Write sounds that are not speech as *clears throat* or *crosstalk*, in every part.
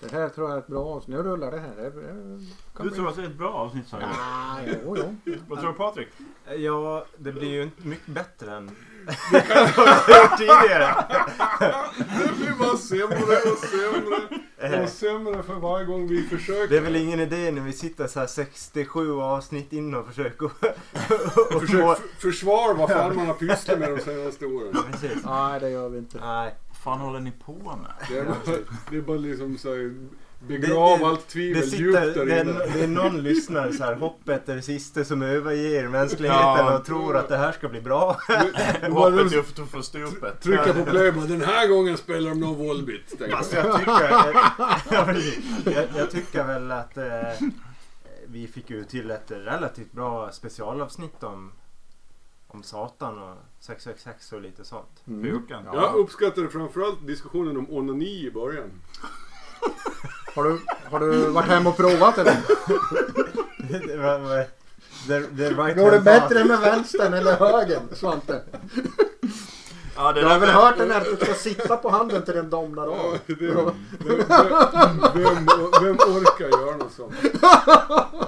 Det här tror jag är ett bra avsnitt. Nu rullar det här. Det, Du tror att det är ett bra avsnitt sa du? Ja, jo, jo. *laughs* Vad tror du Patrik? Ja, det blir ju inte mycket bättre än vad jag har gjort tidigare. *laughs* Det blir bara sämre och sämre och sämre för varje gång vi försöker. Det är väl ingen idé när vi sitter så här 67 avsnitt in och försöker... *laughs* och Försök må- f- försvara vad fan man har pysslat med de senaste åren. Precis. Nej, det gör vi inte. Nej. Fan håller ni på med? Det är bara, det är bara liksom så här, begrav Det- det- allt Det, tvivel sitter, djupt det, där är, inne. det är någon lyssnare så här, hoppet är det sista som överger mänskligheten Ja. och tror att det här ska bli bra. Hoppet upp för stupet. trycka på play bara, den här gången spelar de någon Volbit. Alltså jag. jag tycker, ja, precis. jag, jag tycker väl att eh, vi fick ju till ett relativt bra specialavsnitt om, om Satan och 666 och lite sånt. Pukan. Jag uppskattade framförallt diskussionen om onani i början. *laughs* Har du, har du varit hemma och provat eller? *laughs* Det var- var- the, the right Går det bättre med vänstern eller högern, Svante? Ja, det Du har väl hört den här att du ska sitta på handen till den domnar Ja, av? det, vem, vem, vem orkar göra något sånt?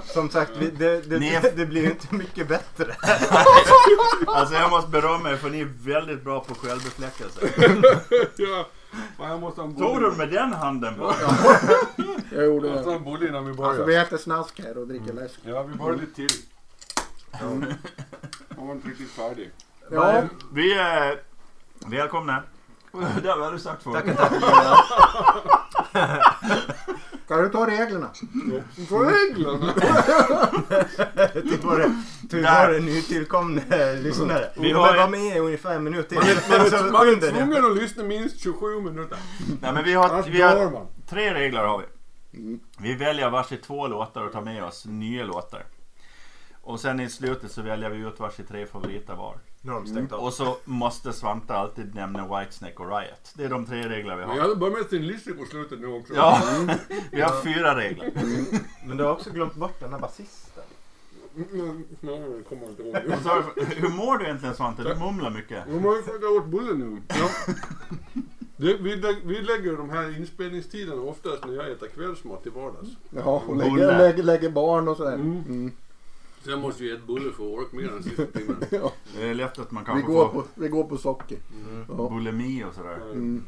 Som sagt, vi, det, det, det blir inte mycket bättre. *laughs* Alltså jag måste berömma er för ni är väldigt bra på självbefläckelse. *laughs* Ja, jag Tog du med den handen bara? *laughs* Jag gjorde Jag måste ha det. en bulle innan vi Alltså börjar. vi äter snask här och dricker läsk. Ja, vi börjar lite till. Jag var inte riktigt färdig. Ja, Vi är välkomna. *laughs* Det har du sagt förut. Tackar, tackar. *laughs* kan du ta reglerna? Reglerna! *laughs* Till våra, till våra nytillkomna lyssnare. Vi har vara med i ungefär en minut till. Man är, Alltså, man är tvungen att lyssna minst 27 minuter. Nej, men vi har, Annars vi har tre regler har vi. Vi väljer varsitt två låtar och tar med oss nya låtar. Och sen i slutet så väljer vi ut varsitt tre favoriter var. Nu har de stängt av. Och så måste Svante alltid nämna Whitesnake och Riot. Det är de tre regler vi har. jag hade bara med sin lista på slutet nu också. Ja, *laughs* vi har fyra regler. Men du har också glömt bort den här basisten. Mm, Nej, det kommer jag inte ihåg. Hur mår du egentligen Svante? Du mumlar mycket. De har ju fått åt bullen nu. Ja. Det, vi, lä- vi lägger de här inspelningstiderna oftast när jag äter kvällsmat till vardags. Ja, och Bulle. lägger, lägger, lägger barn och sådär. Mm. Mm. Sen måste vi äta bulle för att orka med den sista timmen. *laughs* Ja, Det är lätt att man vi, kanske går får på, vi går på socker. Ja. bulimi och sådär. Mm.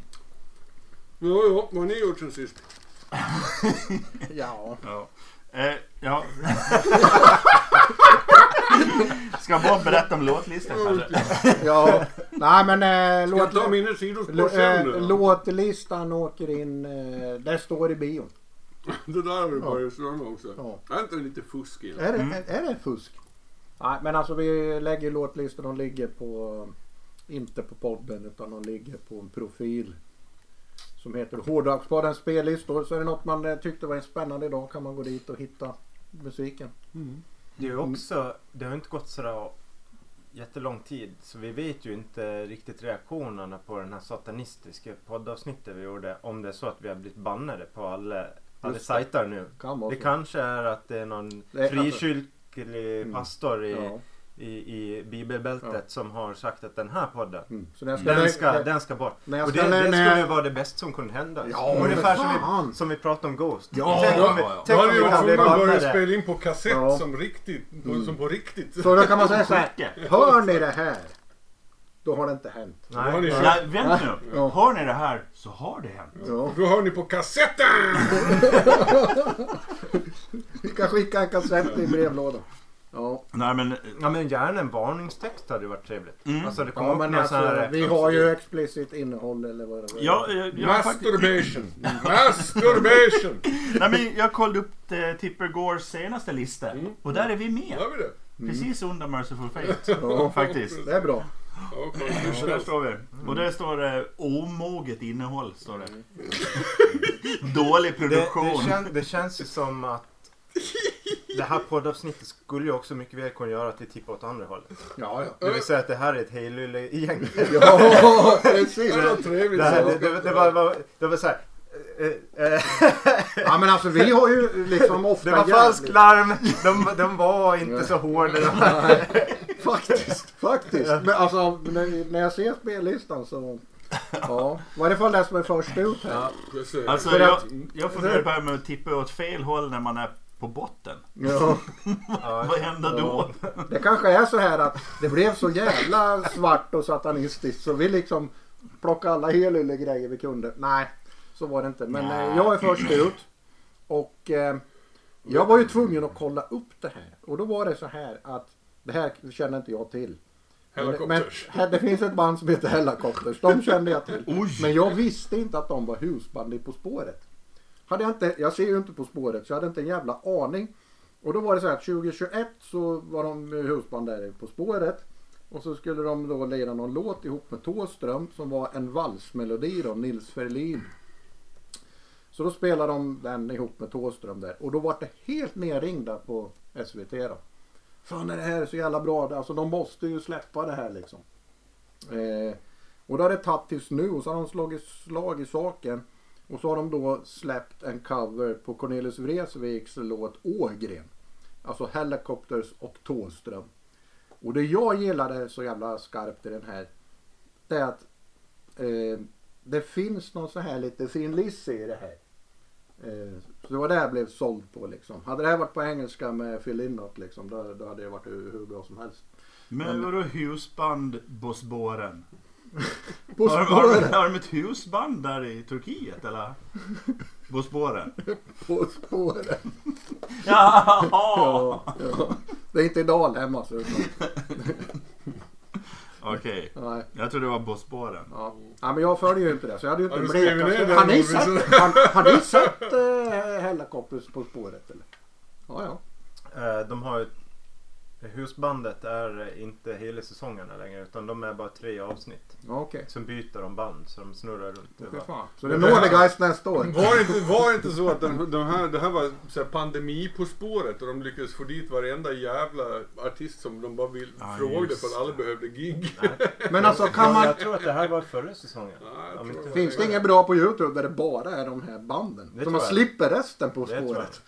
Ja, ja, vad har ni gjort sen sist? *laughs* Ja. Ja. Eh, ja. *laughs* Ska jag bara berätta om låtlistan kanske? ja. Nej men Ska jag låt, ta mina då? låtlistan åker in. Äh, där står i bion. Det där har vi börjat strömma också. Ja. Är inte det lite fusk i det? Är det, Mm. är, är det fusk? Nej men alltså vi lägger låtlistor. De ligger på. Inte på podden utan de ligger på en profil. Som heter Hårdrockspoddens spellistor. Så är det något man eh, tyckte var spännande idag kan man gå dit och hitta musiken. Det är ju också, det har inte gått sådär jättelång tid så vi vet ju inte riktigt reaktionerna på den här satanistiska poddavsnittet vi gjorde. Om det är så att vi har blivit bannade på alla, det. sajter nu. Kan Det så. kanske är att det är någon Det är frikyrklig Mm. pastor i, Ja. i, i bibelbältet Ja. som har sagt att den här podden Mm. Så när jag den ska, lä- den ska bort. jag Och ska det, det när jag- skulle vara det bästa som kunde hända. Ja, Ungefär som vi, som vi pratade om Ghost. Ja, tänk ja, om vi, ja. Då tänk om hade vi vi varit kan bli tvungna att börja bannade. spela in på kassett Ja. som riktigt, på, Mm. som på riktigt. Så då kan man säga så här. Hör ni det här? Då har det inte hänt. Då har ni Nej, kört. Nej, vänt nu. Ja. Hör ni det här så har det hänt. Ja. Då hör ni på kassetten! *laughs* Vi kan skicka en kassett i brevlådan. Ja. Nej men, Ja men gärna en varningstext hade ju varit trevligt. Mm. Alltså det Ja, men alltså, här... vi har ju explicit innehåll eller vad det var. jag, jag, jag, Masturbation! Masturbation! *laughs* nej, men jag kollade upp eh, Tipper Gores senaste lista Mm. och där är vi med. Har vi det? Precis under Merciful Fate. Ja, Faktiskt. det är bra. Ja, Så där står vi. Och där står det omoget innehåll. Står det. *laughs* Dålig Det, produktion. det, kän, det känns ju som att det här poddavsnittet skulle ju också mycket väl kunna göra att vi tippar åt andra hållet. Ja, ja. Det vill säga att det här är ett hejlulle-gäng. Ja, precis. Det var trevligt. Det, det, det, det, var, var, det var så här. Eh, eh, Ja men alltså vi har ju liksom ofta Det var falskt larm. De, de var inte så hårda. Här. Faktiskt, faktiskt. Men alltså när, när jag ser spellistan så Ja, i varje fall det som är först ut här. Ja. Alltså För jag, att- jag funderar bara med att tippa åt fel håll när man är på botten. Ja. *laughs* ja, Vad händer då? Det kanske är så här att det blev så jävla svart och satanistiskt så vi liksom plockade alla helylle-grejer vi kunde. Nej, så var det inte. Men eh, jag är först ut. Och eh, jag var ju tvungen att kolla upp det här. Och då var det så här att det här känner inte jag till. Men, men Helikopters. här, det finns ett band som heter Hellacopters. De kände jag till. Oj! Men jag visste inte att de var husband i På spåret. Hade jag, inte, jag ser ju inte På spåret så jag hade inte en jävla aning. Och då var det så här att 2021 så var de husband där På spåret. Och så skulle de då lira någon låt ihop med Thåström som var en valsmelodi då, Nils Ferlin. Så då spelade de den ihop med Thåström där. Och då var det helt nerringda på SVT då. Fan är det här så jävla bra? Alltså de måste ju släppa det här liksom. Eh, och då har det tagit tills nu och så har de slagit slag i saken. Och så har de då släppt en cover på Cornelis Vreeswijks låt Ågren. Alltså Helicopters och Thåström. Och det jag gillade så jävla skarpt i den här. Det är att eh, det finns någon så här lite Thin Lizzy i det här. Eh, så det var det jag blev såld på liksom. Hade det här varit på engelska med Phil Lynott liksom. Då, då hade det varit hur, hur bra som helst. Men vadå husband spåren? På *laughs* Har, har, har de ett husband där i Turkiet eller? På spåren! *laughs* *laughs* Jaha! Ja, ja. Det är inte i Dalhem alltså. Okej, nej. jag tror det var på spåren. Ja. ja, men jag följer ju inte det så jag hade ju inte Har en du skrivit blekaste- ner det, Har ni Robinson? sett, har, har ni sett uh, Hellacopters På spåret eller? Ja, ja. Eh, De har ju Husbandet är inte hela säsongerna längre utan de är bara tre avsnitt. Okej. Sen byter de band så de snurrar runt. Fy fan. Så det är Nådegeist nästa år? Var det inte, var det inte så att den, de här, det här var så här pandemi på spåret och de lyckades få dit varenda jävla artist som de bara vill, Ja, frågade just för att alla behövde gig. *laughs* Men alltså kan man... Jag tror att det här var förra säsongen. Ja, jag Om tror inte- det. Finns det inget bra på Youtube där det bara är de här banden? Det så man tror jag. slipper resten På Det tror spåret?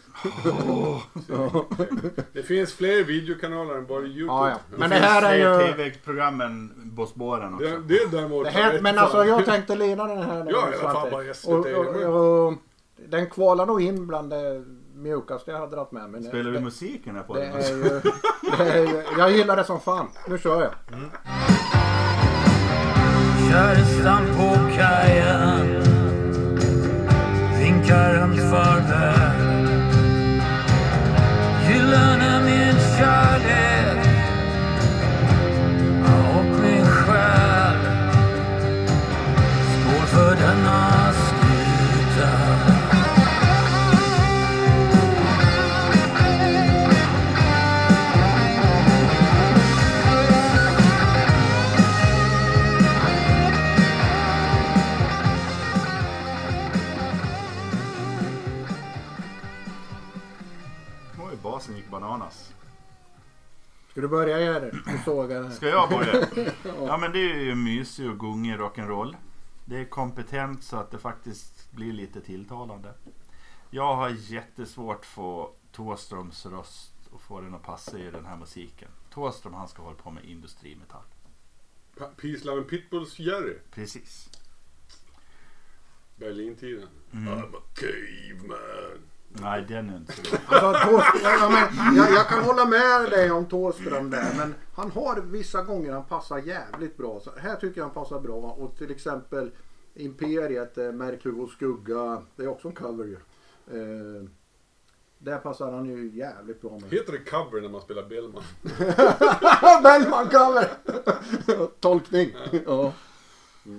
*laughs* Det finns fler videokanaler än bara Youtube. Ja, ja. Men det det här är ju... tv-programmen på spåren också. Det, det är däremot... Det här, men alltså jag tänkte leda den här. Ja, i alla fall bara SVT. och, och, och, Den kvalar nog in bland det mjukaste jag har dragit med mig. Spelar du musiken här på det den? är ju, det är ju, Jag gillar det som fan. Nu kör jag. Kärsan på kajen vinkar en farväl Ska du börja Jerry? Du sågar den här. Ska jag börja? *laughs* Ja men det är ju mysig och gungig rock'n'roll. Det är kompetent så att det faktiskt blir lite tilltalande. Jag har jättesvårt att få Thåströms röst och få den att passa i den här musiken. Thåström han ska hålla på med industrimetall. Pa- Peace Love and Pitbulls Jerry. Precis. Berlintiden. Mm. I'm a caveman. Nej den är inte så bra. Alltså, Thåström, ja, men, jag, jag kan hålla med dig om Thåström där. Men han har vissa gånger han passar jävligt bra. Så här tycker jag han passar bra. Och till exempel Imperiet, eh, och skugga. Det är också en cover ju. Eh, där passar han ju jävligt bra med. Heter det cover när man spelar Bellman? *laughs* Bellman cover! Tolkning. Ja.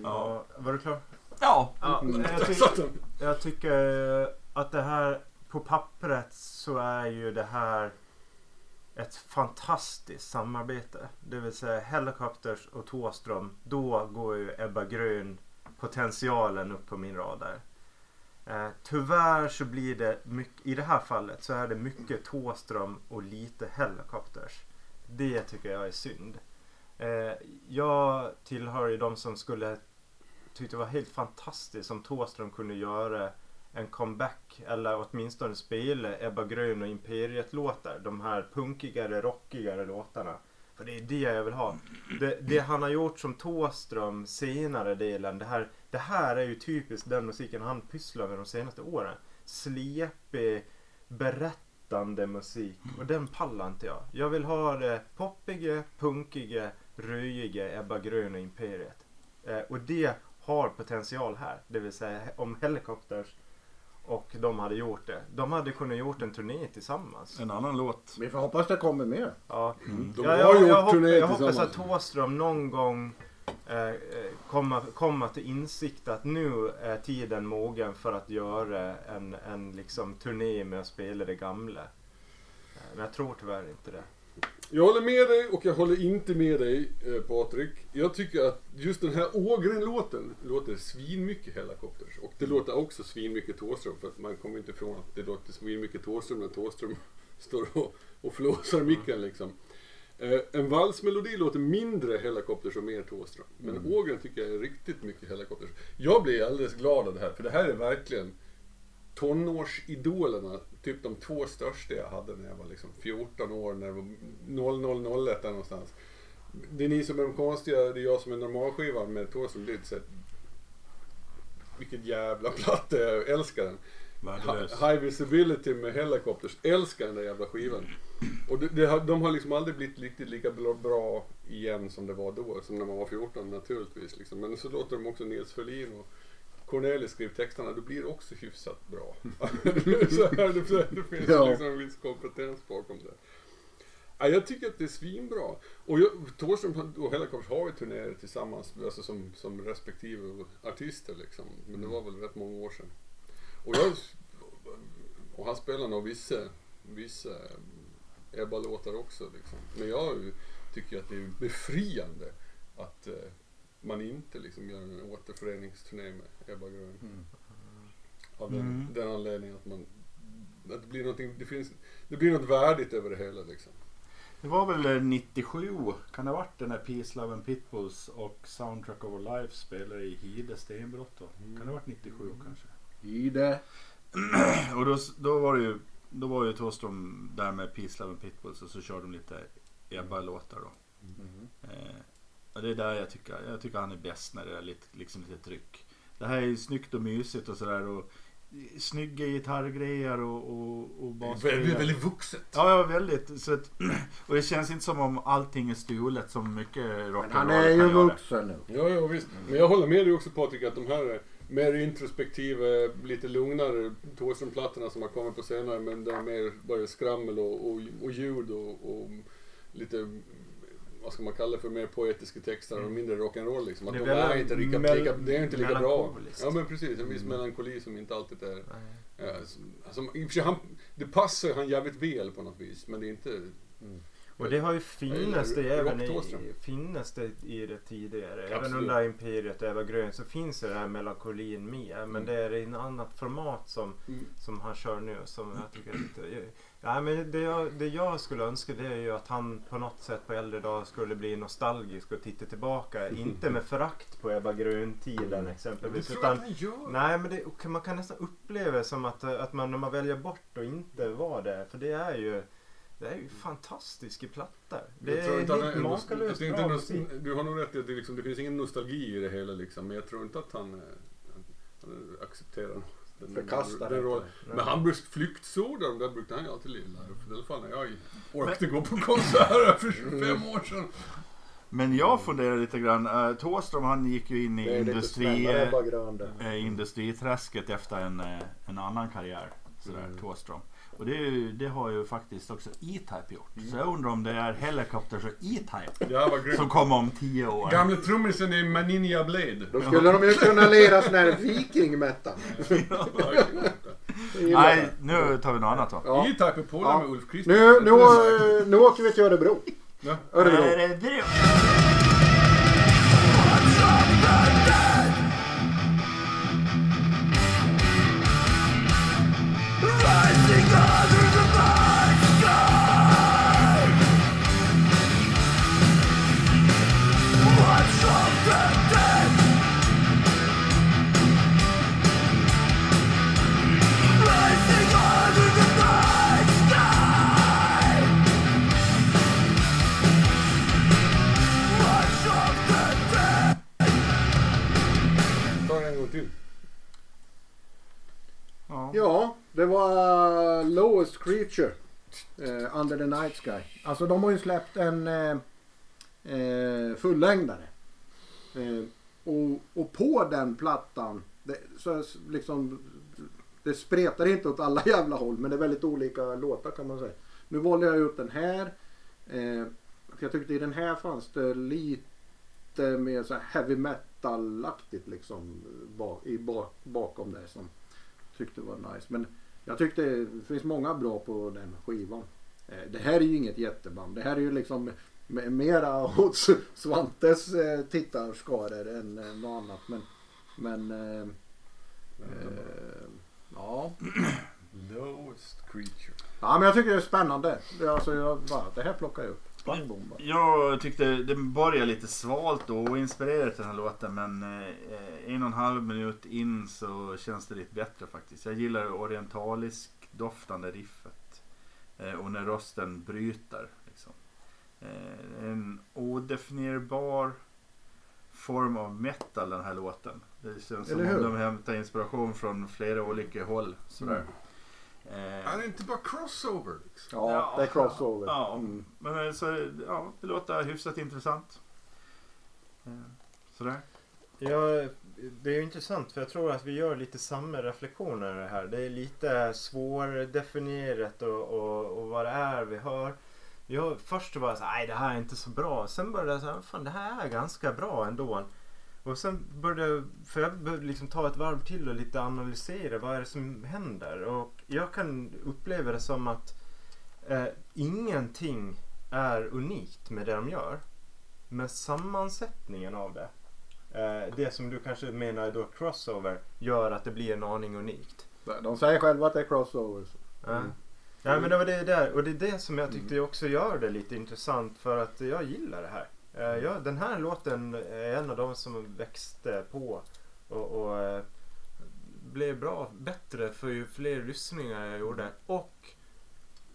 Ja. Var du klar? ja. Ja, Mm. jag, ty- jag tycker att det här på pappret så är ju det här ett fantastiskt samarbete. Det vill säga Helicopters och Thåström. Då går ju Ebba Grön potentialen upp på min radar. Eh, tyvärr så blir det mycket, i det här fallet så är det mycket Thåström och lite Helicopters. Det tycker jag är synd. Eh, jag tillhör ju de som skulle tyckte det var helt fantastiskt om Thåström kunde göra en comeback eller åtminstone spela Ebba Grön och Imperiet låtar. De här punkigare, rockigare låtarna. För det är det jag vill ha. Det, det han har gjort som Tåström senare delen. Det här, det här är ju typiskt den musiken han pysslar med de senaste åren. Slepig, berättande musik. Och den pallar inte jag. Jag vill ha det poppiga, punkiga, röjiga Ebba Grön och Imperiet. Eh, och det har potential här. Det vill säga om Helicopters och de hade gjort det. De hade kunnat gjort en turné tillsammans. En annan låt. Vi får hoppas det kommer mer. Ja. De Ja, har jag, gjort jag, hopp, turné jag hoppas att Thåström någon gång eh, eh, kommer komma till insikt att nu är tiden mogen för att göra en, en liksom turné med att spela det gamla. Eh, Men jag tror tyvärr inte det. Jag håller med dig och jag håller inte med dig eh, Patrik. Jag tycker att just den här Ågren-låten låter svinmycket Hellacopters. Och det låter också svinmycket Thåström för att man kommer inte ifrån att det låter svinmycket Thåström när Thåström *laughs* står och, och flåsar micken liksom. Eh, en valsmelodi låter mindre Hellacopters och mer Thåström. Men Ågren tycker jag är riktigt mycket Hellacopters. Jag blir alldeles glad av det här för det här är verkligen tonårsidolerna, typ de två största jag hade när jag var liksom 14 år, när det var 0001 där någonstans. Det är ni som är de konstiga, det är jag som är normalskivan med så här, vilket jävla platta, jag älskar den. High Visibility med Helicopters, älskar den där jävla skivan. Och det, det, de har liksom aldrig blivit riktigt lika bra- bra igen som det var då, som när man var 14 naturligtvis. Liksom. Men så låter de också Nils Ferlin och Cornelis skriva texterna, det blir också hyfsat bra. *laughs* så här, det, det finns Ja. liksom en viss kompetens bakom det. Ja, jag tycker att det är svinbra. Och jag, Thåström och Helicopters har ju turnerat tillsammans, alltså som, som respektive artister liksom. Men det var väl rätt många år sedan. Och, jag, och han spelar nog vissa, vissa Ebba-låtar också liksom. Men jag tycker att det är befriande att eh, man inte liksom gör en återföreningsturné med Ebba Grön. Av den, Mm. den anledningen att man att det blir någonting, det finns, det blir något värdigt över det hela liksom. Det var väl eh, 97, kan det ha varit den när Peace, Love and Pitbulls och Soundtrack of Our Life spelade i Hide stenbrott då? Kan det ha varit 97 kanske? I det. *clears throat* Och då, då var det ju, då var ju Thåström där med Peace, Love and Pitbulls och så körde de lite Ebba-låtar då. Eh, och det är där jag tycker, jag tycker han är bäst när det är lite, liksom lite tryck. Det här är ju snyggt och mysigt och sådär och snygga gitarrgrejer och, och, och basgrejer. vuxet. Ja, ja väldigt. Så att, *clears throat* och det känns inte som om allting är stulet som mycket rock'n'roll Men han är ju kan göra. vuxen nu. Ja, ja visst. Men jag håller med dig också Patrik att de här mer introspektiva, lite lugnare Thåström-plattorna som har kommit på senare men där mer bara skrammel och, och, och ljud och, och lite vad ska man kalla det för, mer poetiska texter och mindre rock'n'roll liksom. Att Det är de är inte lika, lika, det är inte lika bra. melankoliskt. Ja men precis, en viss melankoli som inte alltid är... Ja, alltså, i och för sig, han, det passar han jävligt väl på något vis men det är inte... Och det har ju finnats det även i, finnas det i det tidigare. Även Absolut. under Imperiet och Eva Grön så finns det den här melankolin med. Men det är i en annat format som, Mm. som han kör nu som jag tycker är lite... Ja, men det, jag, det jag skulle önska det är ju att han på något sätt på äldre dagar skulle bli nostalgisk och titta tillbaka. *laughs* Inte med förakt på Ebba Grön-tiden Det exempelvis. tror jag Utan, att han gör. Nej men det, man kan nästan uppleva det som att, att man när man väljer bort och inte vara det. För det är ju det är ju fantastiska plattor. Det Jag tror är inte han helt är- makalöst det inte bra nos- musik. Du har nog rätt i att det, liksom, det finns ingen nostalgi i det hela liksom. Men jag tror inte att han, eh, han accepterar den, Förkastar den inte. Men han brukade flyktsoda, de där brukade han ju alltid lilla. För I alla fall när jag orkade gå på konserter för 25 år sedan. Men jag funderar lite grann. Uh, Thåström han gick ju in i industri, eh, industriträsket efter en, eh, en annan karriär. Sådär, Mm. Thåström. Och det, är ju- det har ju faktiskt också E-Type gjort. Så jag undrar om det är Helicopters och E-Type Ja, som kommer om tio år. Gamle trummisen i Maninja Blade. Då skulle de ju kunna lira sån här viking metal. *laughs* Gillar Nej, nu tar vi något annat då. Ja. E-Type är polare Ja. med Ulf Kristersson. Nu, nu, nu åker vi till Örebro. Ja. Örebro. Örebro. gång till. Ja. ja, det var Lowest Creature. Eh, Under the Night Sky. Alltså de har ju släppt en eh, eh fullängdare. Eh, och, och på den plattan, det, så liksom, det spretar inte åt alla *laughs* jävla håll men det är väldigt olika låtar kan man säga. Nu valde jag ut den här. Eh, för jag tyckte i den här fanns det lite mer så heavy metal metal-aktigt liksom bak, i, bak, bakom det som tyckte var nice. Men jag tyckte det finns många bra på den skivan. Eh, det här är ju inget jätteband. Det här är ju liksom mera *laughs* hos Svantes eh, tittarskaror än eh, något annat. Men, men eh, eh, ja. *clears throat* Lowest creature. ja, men jag tycker det är spännande. Alltså, jag bara, det här plockar jag upp. Bang, bom, bara. Jag tyckte det började lite svalt och oinspirerat den här låten men eh, en och en halv minut in så känns det lite bättre faktiskt. Jag gillar det orientalisk doftande riffet eh, och när rösten bryter. Liksom. Eh, en odefinierbar form av metal den här låten. Det känns som Eller hur? om de hämtar inspiration från flera olika håll. Sådär. Eh, Är det inte bara crossover? Liksom? Ja, Ja, det är crossover. Ja, Mm. men eh, så, ja, det låter hyfsat intressant. Eh, Sådär. Ja, det är ju intressant för jag tror att vi gör lite samma reflektioner här. Det är lite svårdefinierat och, och, och vad det är vi hör. Jag först var jag så här, nej det här är inte så bra. Sen började jag säga, fan det här är ganska bra ändå. Och sen började för jag behövde liksom ta ett varv till och lite analysera vad är det som händer. Och jag kan uppleva det som att eh, ingenting är unikt med det de gör. Men sammansättningen av det Eh, det som du kanske menar då crossover gör att det blir en aning unikt. De säger själva att det är crossovers. Ja. Ja men det var det där och det är det som jag tyckte också gör det lite intressant för att jag gillar det här. Eh, ja, den här låten är en av de som växte på och, och eh, blev bra, bättre för ju fler lyssningar jag gjorde. Och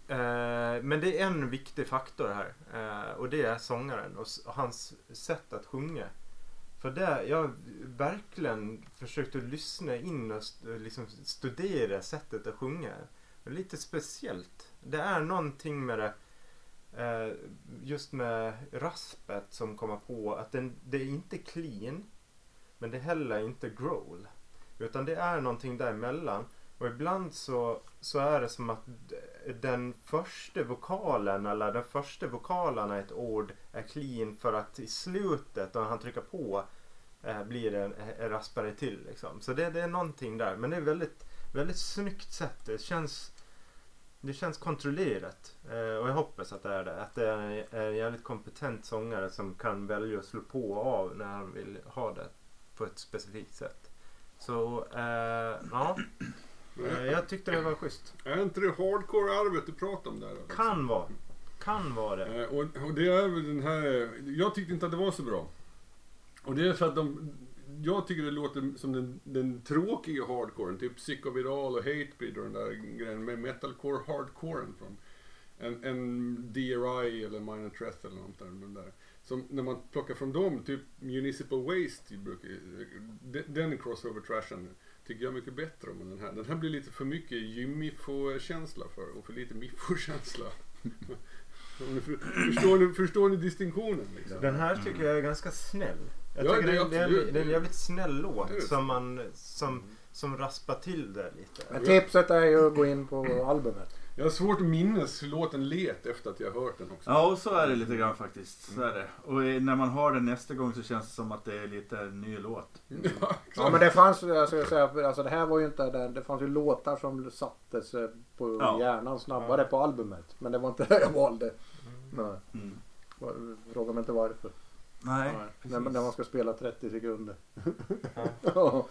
eh, men det är en viktig faktor här eh, och det är sångaren och och hans sätt att sjunga. För det, jag verkligen försökte lyssna in och st- liksom studera sättet att sjunga. Det är lite speciellt. Det är någonting med det. Eh, just med raspet som kommer på att den, det är inte clean. Men det är heller inte growl. Utan det är någonting däremellan. Och ibland så, så är det som att den första vokalen eller den första vokalen i ett ord är clean för att i slutet när han trycker på eh, blir det en, en raspare till liksom. Så det, det är någonting där. Men det är väldigt, väldigt snyggt sätt. Det känns, det känns kontrollerat. Eh, och jag hoppas att det är det. Att det är en, jävligt kompetent sångare som kan välja att slå på och av när han vill ha det på ett specifikt sätt. Så eh, ja, eh, jag tyckte det var schysst. Är inte det hardcore-arvet du pratar om där? Alex? Kan vara. Kan vara det. Eh, Och, och det är väl den här... Jag tyckte inte att det var så bra. Och det är för att de... Jag tycker det låter som den, den tråkiga hardcoren. Typ psykoviral och Hatebreed och den där grejen med metalcore hardcoren från en, en DRI eller Minor Threat eller något där. Den där. Som när man plockar från dem, typ Municipal Waste, brukar, den, den crossover-trashen tycker jag mycket bättre om än den här. Den här blir lite för mycket Jimmy-känsla för och för lite Miffo-känsla. *laughs* Förstår, ni, förstår ni distinktionen? Liksom? Den här tycker jag är ganska snäll. Jag Ja, tycker det det, är det, är, absolut. det är en jävligt snäll låt som, man, som, som raspar till det lite. Men tipset är ju att gå in på albumet. Jag har svårt att minnas hur låten let efter att jag har hört den också. Ja, och så är det lite grann faktiskt. Så är det. Och när man hör den nästa gång så känns det som att det är lite en ny låt. *laughs* Ja. Ja men det fanns, alltså, jag säga, alltså det här var ju inte den, det fanns ju låtar som sattes eh, på Ja. hjärnan snabbare på albumet. Men det var inte det jag valde. Nej. Mm. Var- Fråga mig inte varför. Nej, precis. När, när man ska spela 30 sekunder. *laughs* Ja. ja,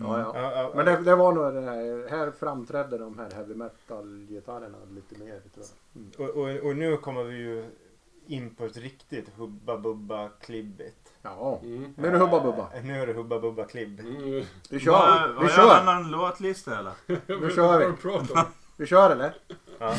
Mm. ja. Ja, ja, Men det, det var nog det här, här framträdde de här heavy metal-gitarrerna lite mer tror jag. Mm. och, och, och nu kommer vi ju in på ett riktigt Hubba Bubba klibbigt. Ja, Mm. nu är det Hubba Bubba. Eh, Nu är det Hubba Bubba klibb. Mm. Vi Vad- kör! Har Vi jag en kör! annan låtlista eller? Jag vet inte kör vi. *laughs* vad pratar om. Vi kör eller? Ja.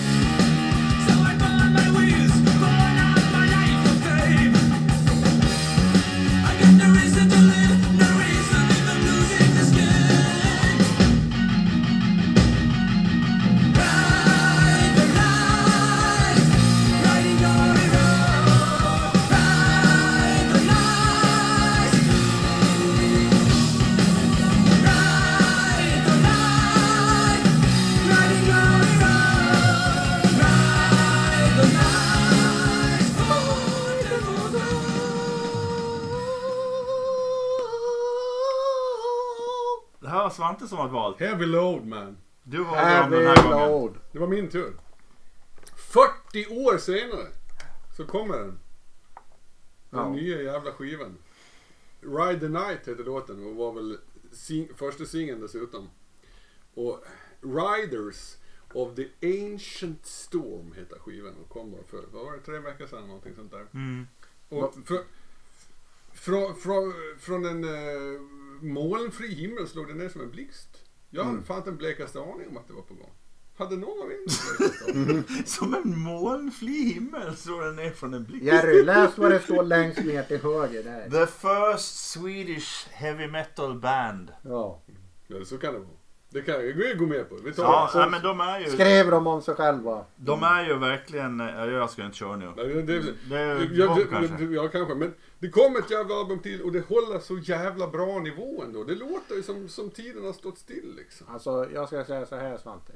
Svante som har valt. Heavy load man. Du dem Heavy den här gången. load. Det var min tur. 40 år senare så kommer den. Den Ja. nya jävla skivan. Ride the Night heter låten och var väl sing- första singeln dessutom. Och Riders of the Ancient Storm heter skivan och kom bara för, vad var det, tre veckor sedan någonting sånt där. Mm. Och för, från, från, från en uh, molnfri himmel slog det ner som en blixt. Jag hade fan inte den blekaste aning om att det var på gång. Hade någon av er? *laughs* Som en molnfri himmel slår den ner från en blixt. Jerry, läs vad det står längst ner till höger där. The first Swedish heavy metal band. Ja. Ja, så kan det vara. Det kan jag jag gå med på. Vi tar Ja, det. nej, men de är ju, Skrev de om sig själva. de är ju verkligen, ja, jag ska inte köra nu. Nej, det, det, jag, jag, kanske. jag, ja, kanske. Men det kommer ett jävla album till och det håller så jävla bra nivå ändå. Det låter ju som, som tiden har stått still liksom. Alltså jag ska säga så här Svante.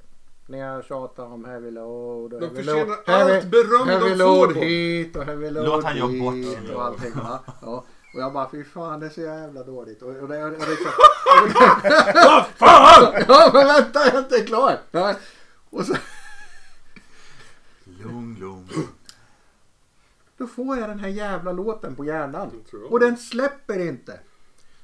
Ni har tjatat om heavy load och De heavy förtjänar load. allt beröm de heavy får load då. hit och heavy load Låt han jobba bort och allting. Ja. Och jag bara fy fan det är så jävla dåligt. Och, och det, och det, och det, *laughs* Vad fan! ja men vänta jag är inte klar. Ja. Och så, Lugn, lugn. då får jag den här jävla låten på hjärnan. Och den släpper inte.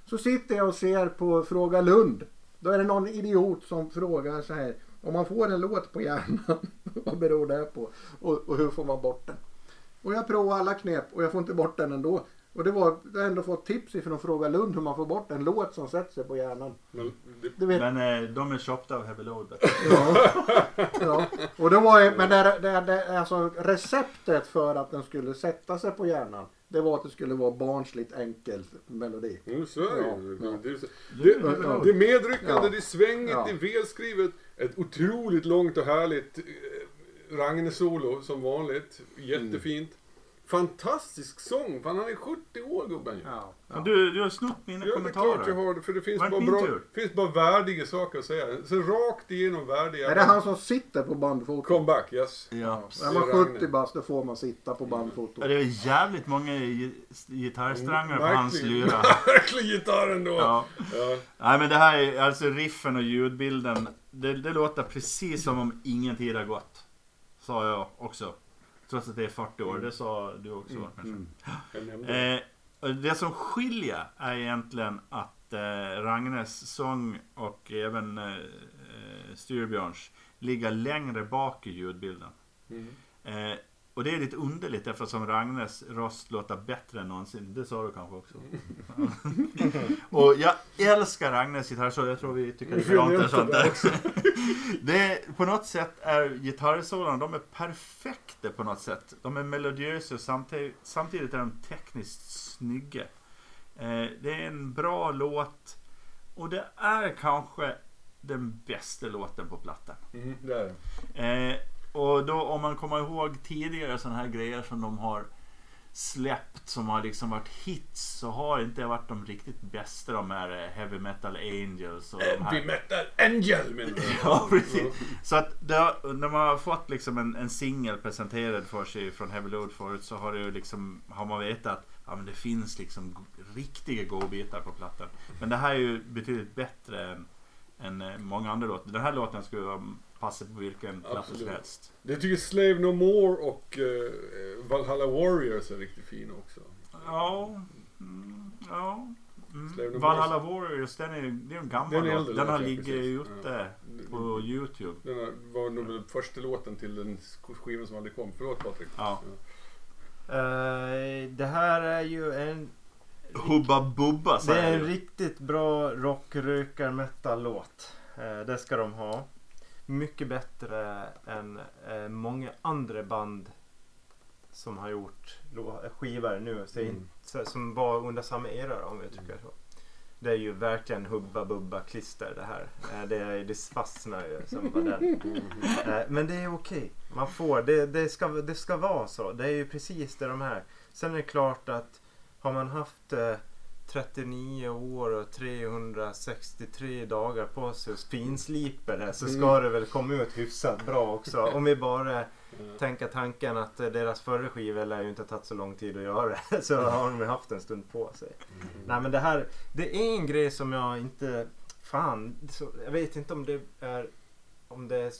Så sitter jag och ser på Fråga Lund. Då är det någon idiot som frågar så här. Om man får en låt på hjärnan, *laughs* vad beror det på? Och, och hur får man bort den? Och jag provar alla knep och jag får inte bort den ändå. Och det var, jag har ändå fått tips ifrån Fråga Lund hur man får bort en låt som sätter sig på hjärnan. Men det, vet, Men eh, de är köpta av Heavy Load. ja. ja. Och då var ju, men det, det, det, alltså receptet för att den skulle sätta sig på hjärnan. Det var att det skulle vara barnsligt enkel melodi. mm, så är det Ja. Det, Det är det, det är medryckande, Ja. det är svängigt, Ja. det är välskrivet. Ett otroligt långt och härligt eh, Ragne-solo som vanligt. Jättefint. Fantastisk sång. Fan han är 70 år gubben ju. Ja. Men Du, du har snott mina Ja, det är klart jag kommentarer. har det. För det finns Var det bara, min bra, tur? finns bara värdiga saker att säga. Så rakt igenom värdiga. Är det han som sitter på bandfotot? Comeback, yes. Ja. Är man är 70 Ragne. bast då får man sitta på bandfotot. Det är jävligt många gi- gitarrsträngar på Mm, hans verkligen. lyra. Verkligen *laughs* gitarren då. Ja. Ja. Nej men det här är alltså riffen och ljudbilden. Det, det låter precis som om ingen tid har gått. Sa jag också. Trots att det är 40 år. Det sa du också kanske. Mm. Nämnde det. Eh, det som skiljer är egentligen att eh, Ragnes sång och även eh, eh, Styrbjörns ligger längre bak i ljudbilden. Mm. Eh, och det är lite underligt eftersom Ragnes röst låter bättre än någonsin. Det sa du kanske också. *laughs* och jag älskar Ragnes gitarrsolo. Jag tror vi tycker likadant där Svante. *laughs* Det är, på något sätt är gitarrsolon, de är perfekta på något sätt. De är melodiösa och samtidigt, samtidigt är de tekniskt snygga. Eh, det är en bra låt och det är kanske den bästa låten på plattan. Mm, det är det. Eh, och då om man kommer ihåg tidigare sådana här grejer som de har släppt som har liksom varit hits så har inte varit de riktigt bästa de här eh, Heavy Metal Angels och de här. Heavy Metal Angel menar du? *laughs* Ja, precis. Så att det, när man har fått liksom en, en singel presenterad för sig från Heavy Load förut så har, det ju liksom, har man vetat att ja, men det finns liksom riktiga godbitar på plattan. Men det här är ju betydligt bättre än, än eh, många andra låtar. Den här låten skulle vara- passa på vilken platta som helst. Jag tycker Slave No More och eh, Valhalla Warriors är riktigt fina också. Ja, mm, ja. Mm. No Valhalla Warriors, den är, det är en gammal Den är låt. äldre Den har låt, ja, ligger ute Ja. på Youtube. Den här var nog den första låten till den skivan som aldrig kom. Förlåt Patrik. Ja. Eh, det här är ju en... Hubba Bubba Det är säger en riktigt bra rock, rökar, metal-låt. Eh, det ska de ha. Mycket bättre än eh, många andra band som har gjort skivor nu. Så Mm. inte, som var under samma era om vi tycker så. Det är ju verkligen Hubba Bubba klister det här. Eh, det, är, det fastnar ju som på den. Eh, Men det är okej. Man får, det, det, ska, det ska vara så. Det är ju precis det de här. Sen är det klart att har man haft eh, 39 år och 363 dagar på sig och finsliper det så ska det väl komma ut hyfsat bra också. Om vi bara tänker tanken att deras förra skiva lär ju inte tagit så lång tid att göra *laughs* så har de ju haft en stund på sig. Nej men det här, det är en grej som jag inte fan, jag vet inte om det är om det är,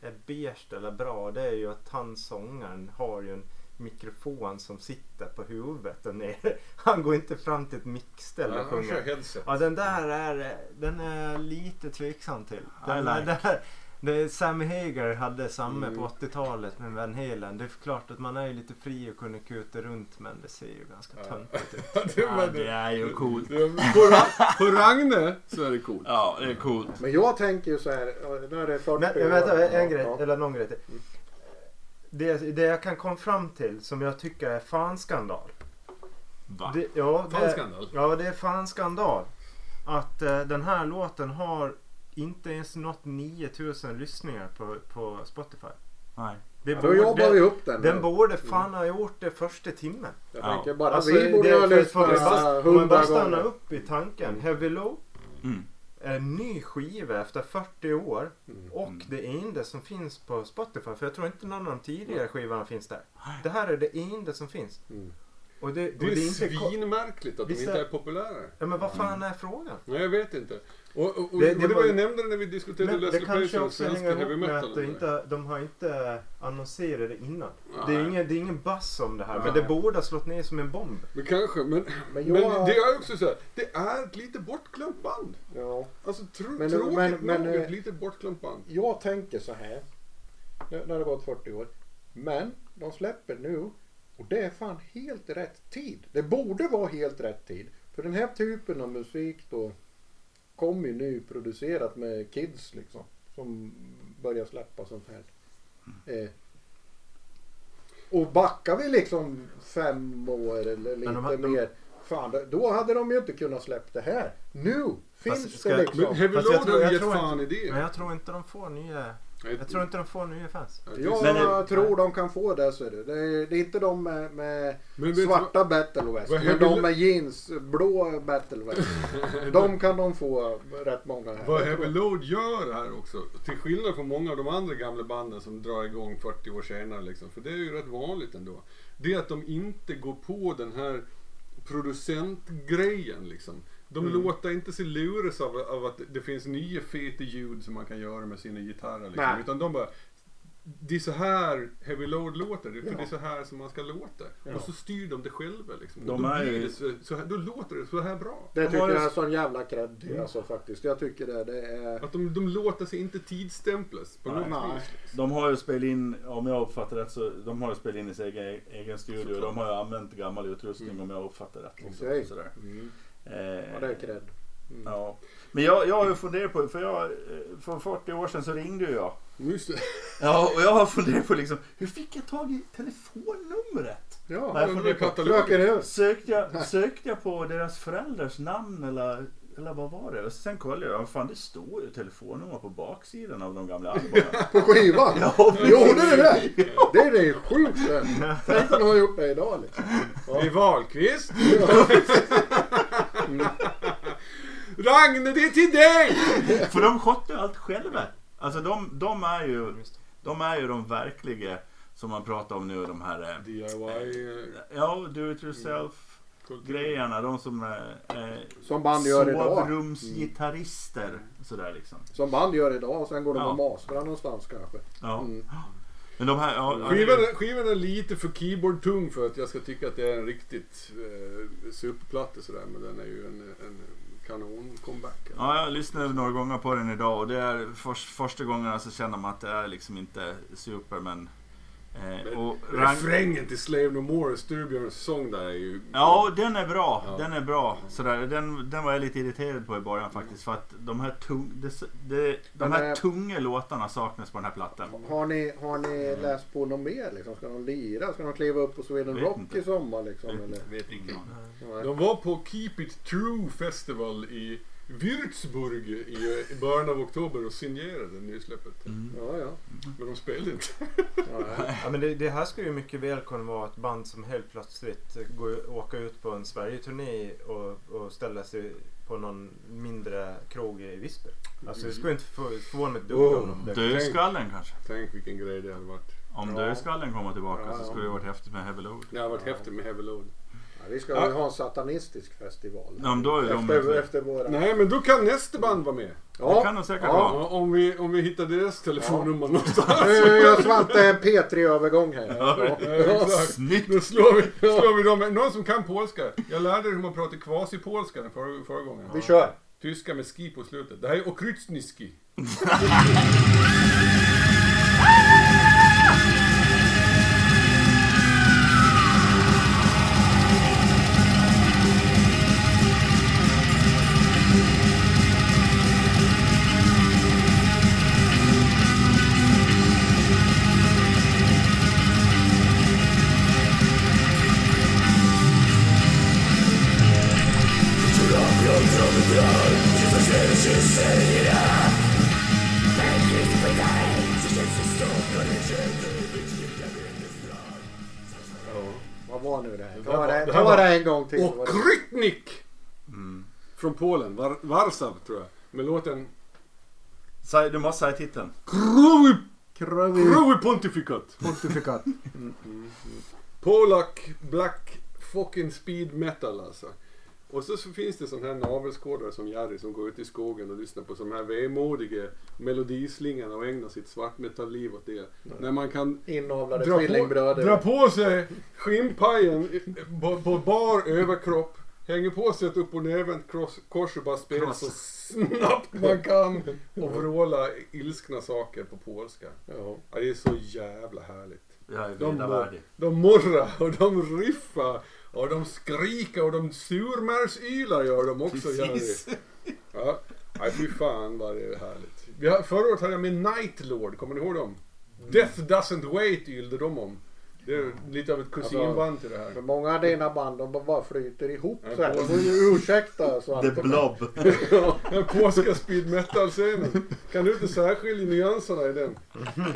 är beige eller bra. Det är ju att han sångaren har ju en mikrofon som sitter på huvudet och *laughs* nere. Han går inte fram till ett mixställ Ja, och kör sjunger. Ja den där är, den är lite tveksam till. Den, like. där, det Sammy Hagar hade samma Mm. på 80-talet med Van Halen. Det är klart att man är ju lite fri och kunna kuta runt men det ser ju ganska Ja. töntigt ut. *laughs* det Ja, det är ju coolt. På, Ra- på Ragne så är det coolt. Ja, det är coolt. Men jag tänker ju så här, nu är det 40 Men år. vänta, en Ja, grej, ja. eller någon grej till. Det, det jag kan komma fram till som jag tycker är fan skandal. Va? Det, ja, det, Fan skandal. Ja, det är fan skandal. Att eh, den här låten har inte ens nått 9000 lyssningar på, på Spotify. Nej. Det Ja, då jobbar vi upp den. Den då. borde fan ha gjort det första timmen. Jag Ja. tänker bara Alltså, vi borde det- ha lyssnat bara- Om man hundra bara stannar gånger. upp i tanken. Heavy Low Mm. Är en ny skiva efter 40 år. Mm. Och det enda som finns på Spotify. För jag tror inte någon av de tidigare skivorna finns där. Det här är det enda som finns. Mm. Och det, och Det är det är svinmärkligt att de inte är populära. Ja, men vad fan är frågan? Nej, jag vet inte. Och, och, och Det- det, det det var var- jag nämnde när vi diskuterade Men det Leslie kanske Price och hänger heavy ihop med metal. att det inte, de har inte annonserat det innan. Nej. Det är ingen, det är ingen buzz om det här. Men Nej. det borde ha slått ner som en bomb. Men kanske, men, Men men, jag- det är också så här, det är ett lite bortglömt band. Ja. Alltså tro, Men- tråkigt men- nog men, eh, ett lite bortglömt band. Jag tänker så här. Nu nu har det gått 40 år. Men de släpper nu. Och det är fan helt rätt tid. Det borde vara helt rätt tid. För den här typen av musik då kommer ju nu producerat med kids liksom. Som börjar släppa sånt här. Eh. Och backar vi liksom fem år eller lite de de- mer. Fan, då- hade de ju inte kunnat släppa det här. Nu finns ska det jag- liksom. Men Heavy Fast jag Load tror- har jag gett fan inte- i det. Men jag tror inte de får nya... Jag tror inte de får nya fans. Jag Men det- tror de kan få det. Så är det. Det, är, det är inte de med, med Men du svarta battle west. Men de med jeans, blå battle west. *laughs* de kan de få rätt många här. Vad Heavy Load gör här också, till skillnad från många av de andra gamla banden som drar igång 40 år senare, liksom, för det är ju rätt vanligt ändå. Det är att de inte går på den här producentgrejen liksom. De Mm. låter inte sig luras av, av att det finns nya feta ljud som man kan göra med sina gitarrer. Liksom. Nej. Utan de bara, det är så här Heavy Load låter, för Ja. det är så här som man ska låta. Ja. Och så styr de det själva liksom. De då, är så, så här, då låter det så här bra. Det De tycker jag är sån jävla cred till, alltså faktiskt. Jag tycker det. det är... Att de, de låter sig inte tidsstämplas på Nej. något vis. De har ju spelat in, om jag uppfattar rätt, så de har ju spelat in i sin egen, egen studio. Såklart. De har ju använt gammal utrustning Mm. om jag uppfattar rätt. Liksom, Okej. sådär. Mm. Eh, Ja, det är cred. Mm. ja. Men jag, jag har ju funderat på, för jag, eh, för 40 år sedan så ringde ju jag. Just det. Ja, och jag har funderat på liksom, hur fick jag tag i telefonnumret? Ja, Nej, Ja, får det är det på-. Sökte jag, sökte jag på deras föräldrars namn eller, eller vad var det? Och sen kollade jag, fan det står ju telefonnummer på baksidan av de gamla albumen. *laughs* På skivan? Ja, Gjorde det det? Det är det sjukt det. Tänk om de har gjort det idag liksom. Ja. I *laughs* Wahlqvist. *laughs* *laughs* Ragne, det är till dig! För de skötte allt själva. Alltså de, de är ju de är ju de verkliga som man pratar om nu, de här eh, DIY. ja, do it yourself grejerna. De som är eh, Som band gör idag. sovrumsgitarrister. Sådär liksom. Som band gör idag och sen går de Ja. och mastrar någonstans kanske. Ja. Mm. Men de här, ja, Skivan, är- skivan är lite för keyboard-tung för att jag ska tycka att det är en riktigt eh, superplatta sådär. Men den är ju en, en kanon-comeback. Ja, jag lyssnade några gånger på den idag och det är först, första gången så känner man att det är liksom inte super men... Eh, och Rang- Refrängen till Slave No More, Sturbjörns sång där är ju... Ja, den är bra. Ja. Den är bra. Sådär, den, den var jag lite irriterad på i början faktiskt. För att de här, tung, det, de Men, här eh, tunga låtarna saknas på den här plattan. Har ni, har ni läst på något mer liksom? Ska de lira? Ska de kliva upp på Sweden Vet Rock inte. i sommar liksom? Eller? Vet inte. De var på Keep It True Festival i Würzburg i, i början av oktober och signerade nysläppet. Mm. Ja, ja. Men de spelade inte. ja. Ja, men det, det här skulle ju mycket väl kunna vara ett band som helt plötsligt går, åka ut på en Sverigeturné och, och ställa sig på någon mindre krog i Visby. Alltså det skulle inte för- förvåna mig ett dugg Oh. om det. Dödskallen kanske. Tänk vilken grej det hade varit. Om Ja. Dödskallen kommer tillbaka Ja. så skulle det varit häftigt med Heavy Load. Det hade varit häftigt med Heavy Load. Ja, vi ska Ja. ha en satanistisk festival. Ja, men då är de efter, med. efter våra... Nej, men då kan nästa band vara med. Det kan de säkert ja. vara. Ja, om, vi, om vi hittar deras telefonnummer någonstans. Nu gör Svante en P3-övergång här. Ja. Ja. Snyggt! Då slår vi, slår vi dem. Någon som kan polska. Jag lärde dig hur man pratar kvasipolska den förra, förra gången. Vi kör. Tyska med ski på slutet. Det här är okrytsniski. *laughs* *laughs* var det? Okrytnik! Mm. Från Polen. Var, Warsaw tror jag. Med låten Säg, du måste säga titeln. Krowy, Kravi Krowy Pontificat. pontifikat. Polak Black fucking speed metal alltså. Och så, så finns det sån här navelskådare som Jerry som går ut i skogen och lyssnar på sån här vemodiga melodislingan och ägnar sitt svartmetallliv åt det. När man kan Inavlade dra på, dra på sig skinnpajen på, på bar överkropp, hänger på sig ett upp och nervänt kors, och bara spela Kross. så snabbt man kan och vråla ilskna saker på polska. Ja. Ja, det är så jävla härligt. Är De, vedervärdig. de morrar och de riffar och de skriker och de surmärsylar gör de också. Precis. Jerry. Ja, nej fy fan vad det är härligt. Vi har, förra året hade jag med Nightlord, kommer ni ihåg dem? Death Doesn't Wait ylde de om. Det är lite av ett kusinband till det här. Många av dina band de bara flyter ihop Ja, så här. Du får ju ursäkta Svante. The Blob. *laughs* Ja, den polska speed metal-scenen. Kan du inte särskilja nyanserna i den? *laughs*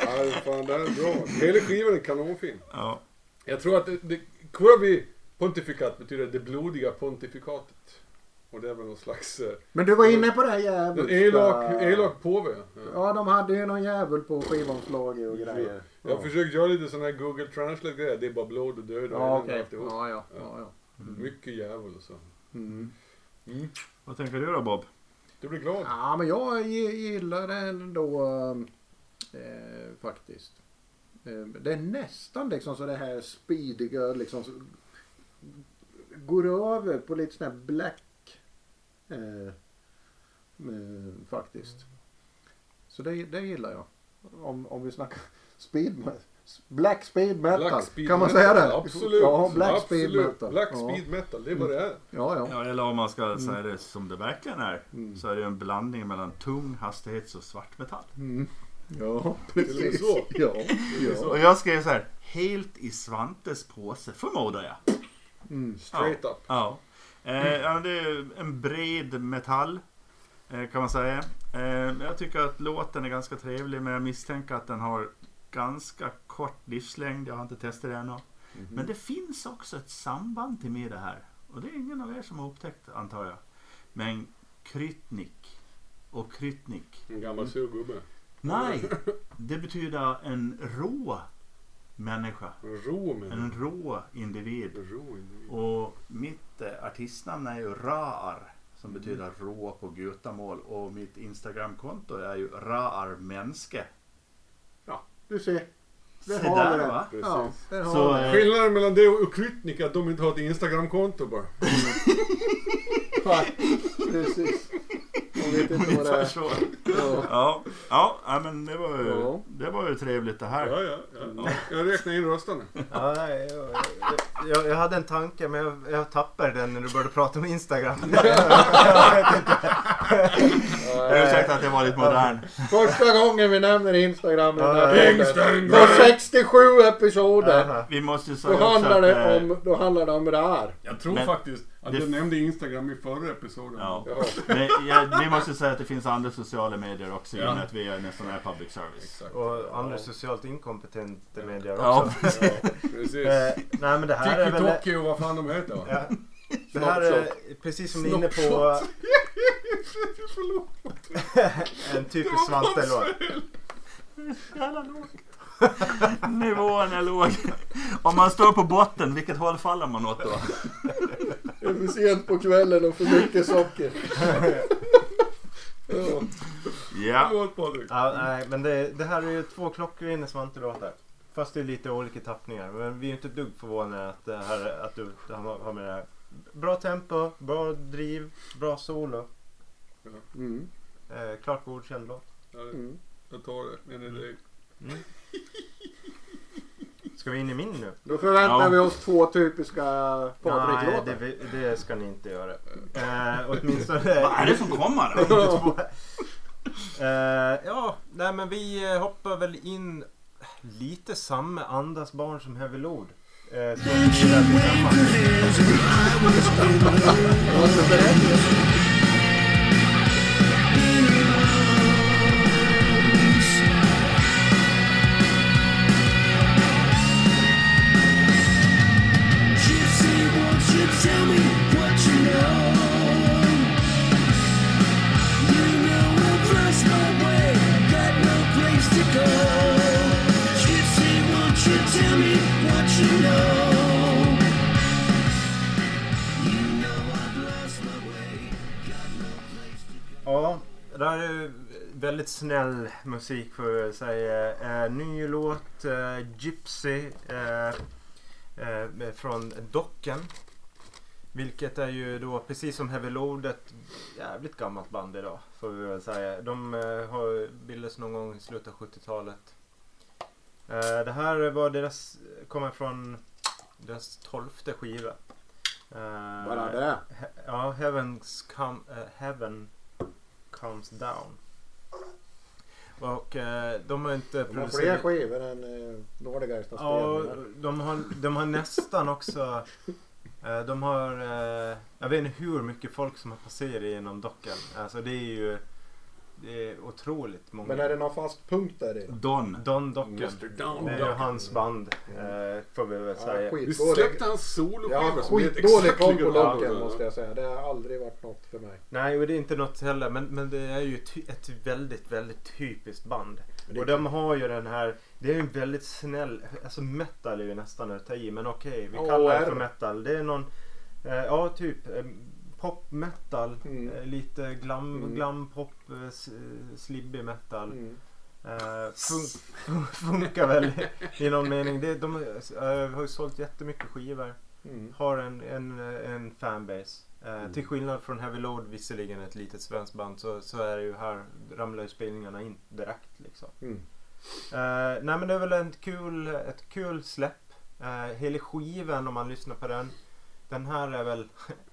Ja, fan det här är bra. Hela skivan är kanonfin. Ja. Jag tror att det, det, Quirby pontifikat betyder det blodiga pontifikatet. Och det är väl någon slags... eh, Men du var inne på det här En jävligt. elak, elak påve. Ja. Ja, de hade ju någon jävel på skivomslaget och grejer. Jag har försökt göra lite sån här Google Translate grejer. Det är bara blod och död och Ja, okej. alltihop. Ja, ja, ja, ja. Mycket djävul och så. Mm. Mm. Vad tänker du då Bob? Du blir glad? Ja, men jag gi- gillar det ändå eh, faktiskt. Eh, det är nästan liksom så det här speediga liksom så, går över på lite sån här black eh, eh, faktiskt. Så det, det gillar jag. Om, om vi snackar *laughs* speed Black speed metal. Black speed kan man metal, säga det? Absolut. Ja, black absolut. speed metal. Black ja. speed metal, det är vad det är. Ja, ja. Ja, eller om man ska säga det som det verkligen är. Mm. Så är det en blandning mellan tung hastighets och svartmetall. Mm. Ja, precis. så. Ja, ja. Och jag skrev så här, helt i Svantes påse, förmodar jag. Mm. Straight up. Ja. Eh, ja, det är en bred metall eh, kan man säga. Eh, jag tycker att låten är ganska trevlig men jag misstänker att den har ganska kort livslängd. Jag har inte testat det ännu. Men det finns också ett samband till med det här. Och det är ingen av er som har upptäckt antar jag. Men Krytnik och Krytnik. En gammal sur gubbe. Nej, det betyder en rå människa. En ro med. En rå individ. En ro individ. Och mitt eh, artistnamn är ju Raar. Som betyder rå på gutamål. Och mitt Instagramkonto är ju Raar Mänske. Du ser. Där Se har där, vi det. va? Ja, Precis. där Så, har vi det. eh, Skillnaden mellan det och Krytnik är att de inte har ett Instagramkonto bara. *laughs* Ja, Precis. Jag vet inte vad det är. så. Ja. Ja, ja, men det var, ju, Ja. det var ju trevligt det här. Ja, ja, ja. Jag räknar in rösterna. Ja, nej, jag, jag, jag hade en tanke men jag, jag tappade den när du började prata om Instagram. *laughs* Jag ursäktar att jag var lite modern. Första gången vi nämner Instagram i den här. Instagram. På 67 episoder. Vi måste ju Då säga också handlar, att, det eh, om, då handlar det om det här. Jag tror Men- faktiskt det- du nämnde Instagram i förra episoden. Ja. Ja. Men jag, vi måste säga att det finns andra sociala medier också i och Ja. med att vi är nästan är public service. Exakt. Och andra socialt inkompetenta medier Ja, också. *laughs* Precis. Eh, nej men det här är väl... TikTok och vad fan de heter? Ja, det här är precis som ni är inne på *laughs* en typisk Svante-låt. Jävla lågt. *laughs* Nivån är låg. Om man står på botten, vilket håll faller man åt då? Det är för sent på kvällen och för mycket socker. ja. Ja. Ja, nej, men det, det här är ju två klockrena Svante-låtar. Fast det är lite olika tappningar. Men vi är ju inte ett dugg förvånade att, det här, att du har har med det här. Bra tempo, bra driv, bra solo. Mm. Eh, klart godkänd låt. Mm. jag tar det. En idé. Ska vi in i min nu? Då förväntar Ja. vi oss två typiska Nej, Patrik-låtar. det, det ska ni inte göra. Eh, åtminstone... Vad är det som kommer. *laughs* Eh, ja, nej men vi eh, hoppar väl in lite samma andas barn som Heavy Load. Eh, så vi där tillsammans. Väldigt snäll musik får jag säga. Eh, ny låt, eh, Gypsy eh, eh, från Docken. Vilket är ju då precis som Heavy Load ett jävligt gammalt band idag. Får vi väl säga. De eh, har bildats någon gång i slutet av 70-talet. Eh, det här var deras, kommer från deras tolfte skiva. Eh, Bara det. Ja, Heavens come, eh, Heaven Comes Down. Och eh, de har inte De har fler skivor än Nordegeist har Ja, spelningar. de har, de har nästan också... Eh, de har... Eh, jag vet inte hur mycket folk som har passerat genom dockan. Alltså det är ju... Det är otroligt många. Men är det någon fast punkt där i? Don. Don Docken. Mr. Down Det är Docken. hans band. Eh, får vi väl Ja, säga. Vi släppte hans soloskiva Jag har som heter skitdålig koll på. Locken måste jag säga. Det har aldrig varit något för mig. Nej, och det är inte något heller. Men, men det är ju ett väldigt, väldigt typiskt band. Och de har ju den här, det är en väldigt snäll, alltså metal är ju nästan att ta i men okej vi Ja, kallar är det för metal. Det är någon, eh, ja typ eh, pop metal, Mm. eh, lite glam, Mm. glam pop, eh, s- slibbig metal. Mm. Eh, fun- *laughs* funkar väl i någon mening. Det, de eh, har ju sålt jättemycket skivor. Mm. Har en, en, en fanbase. Eh, Mm. Till skillnad från Heavy Load, visserligen ett litet svenskt band, så, så är det ju här ramlar ju spelningarna in direkt liksom. Mm. Eh, nej men det är väl en kul, ett kul släpp. Uh, hela skivan om man lyssnar på den. Den här är väl *laughs*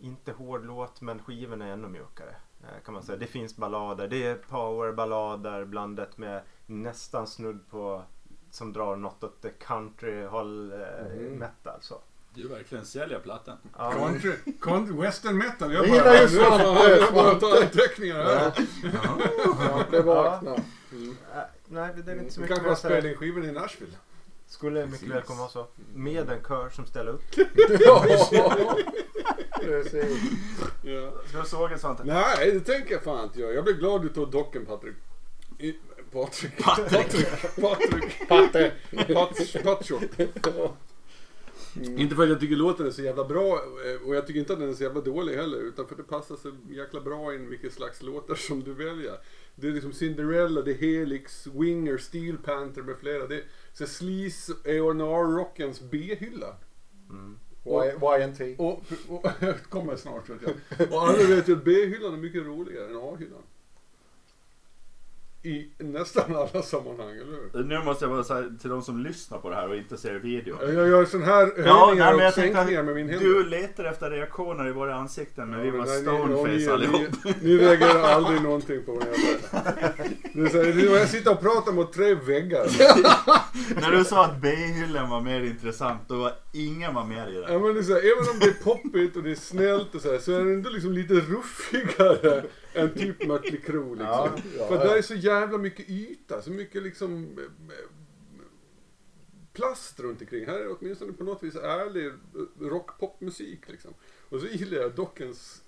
inte hård låt men skivan är ännu mjukare. eh, kan man säga. Det finns ballader. Det är powerballader blandat med nästan snudd på som drar något åt det country-håll eh, Mhm. metal. Så. Du verkligen säljer plattan. Ja, Country, country, western metal. Jag Jag bara, gillar ju bara, jag bara tar anteckningar här. Svante vakna. Mm. eh, nej det är inte så Du mycket kanske mer har spelat in skivan i Nashville. Skulle mycket väl komma så. Med en kör som ställer upp. Ja, *laughs* precis. Ja. Ska du såga Svante? Nej, det tänker jag fan inte göra. Jag blev glad du tog docken Patrik. I, Patrik. Patrik. Patrik. Patte. *laughs* Patrik. Patrik. Inte för att jag tycker låten är så jävla bra eh, och jag tycker inte att den är så jävla dålig heller utan för att det passar så jäkla bra in vilket slags låtar som du väljer. Det är liksom Cinderella, det är Helix, Winger, Steel Panther med flera. Det är så Sleaze, A&R rockens B-hylla. Mm. Y- YNT. Och, och kommer snart vet jag. Och alla vet ju att B-hyllan är mycket roligare än A-hyllan. I nästan alla sammanhang, eller hur? Nu måste jag bara säga till de som lyssnar på det här och inte ser video. Jag gör sån här Ja, höjningar men och sänkningar med min händer. du letar efter reaktioner i våra ansikten vi Ja, var nej, ni- stoneface allihop. Ni, ni reagerar aldrig någonting på vad jag säger. Jag sitter och pratar mot tre väggar. *laughs* När du sa att B-hyllan var mer intressant då var ingen var med i Ja, det. men det är så här, även om det är poppigt och det är snällt och så, här, så är det ändå liksom lite ruffigare än typ Mötley Crüe liksom. Ja, ja, För där är så jävla mycket yta, så mycket liksom eh, eh, plast runt omkring. Här är det åtminstone på något vis ärlig rockpopmusik liksom. Och så gillar jag dockens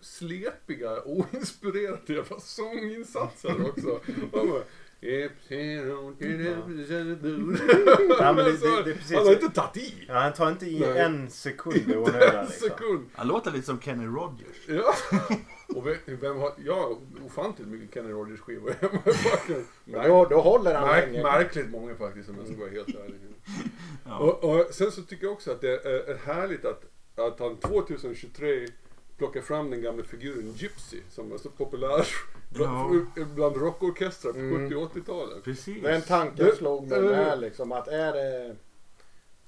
slepiga, oinspirerade jävla sånginsatser också. *laughs* Man bara, "If you don't get up, Ja, men det- det- det är precis Han har inte tagit i. Ja, han tar inte i Nej. en sekund i onödan en liksom. sekund. Han låter lite som Kenny Rogers. Ja. Och vem, vem har, jag har ofantligt mycket Kenny Rogers skivor hemma i backen. Men då, då håller han Märk, länge. märkligt många faktiskt om jag ska vara helt ärlig. Ja. Och, och sen så tycker jag också att det är, är härligt att, att han 2023 plockar fram den gamla figuren Gypsy som var så populär bland, bland rockorkestrar på Mm. 70 och 80-talet. Precis. Den tanken Det- slog mig med liksom att är det...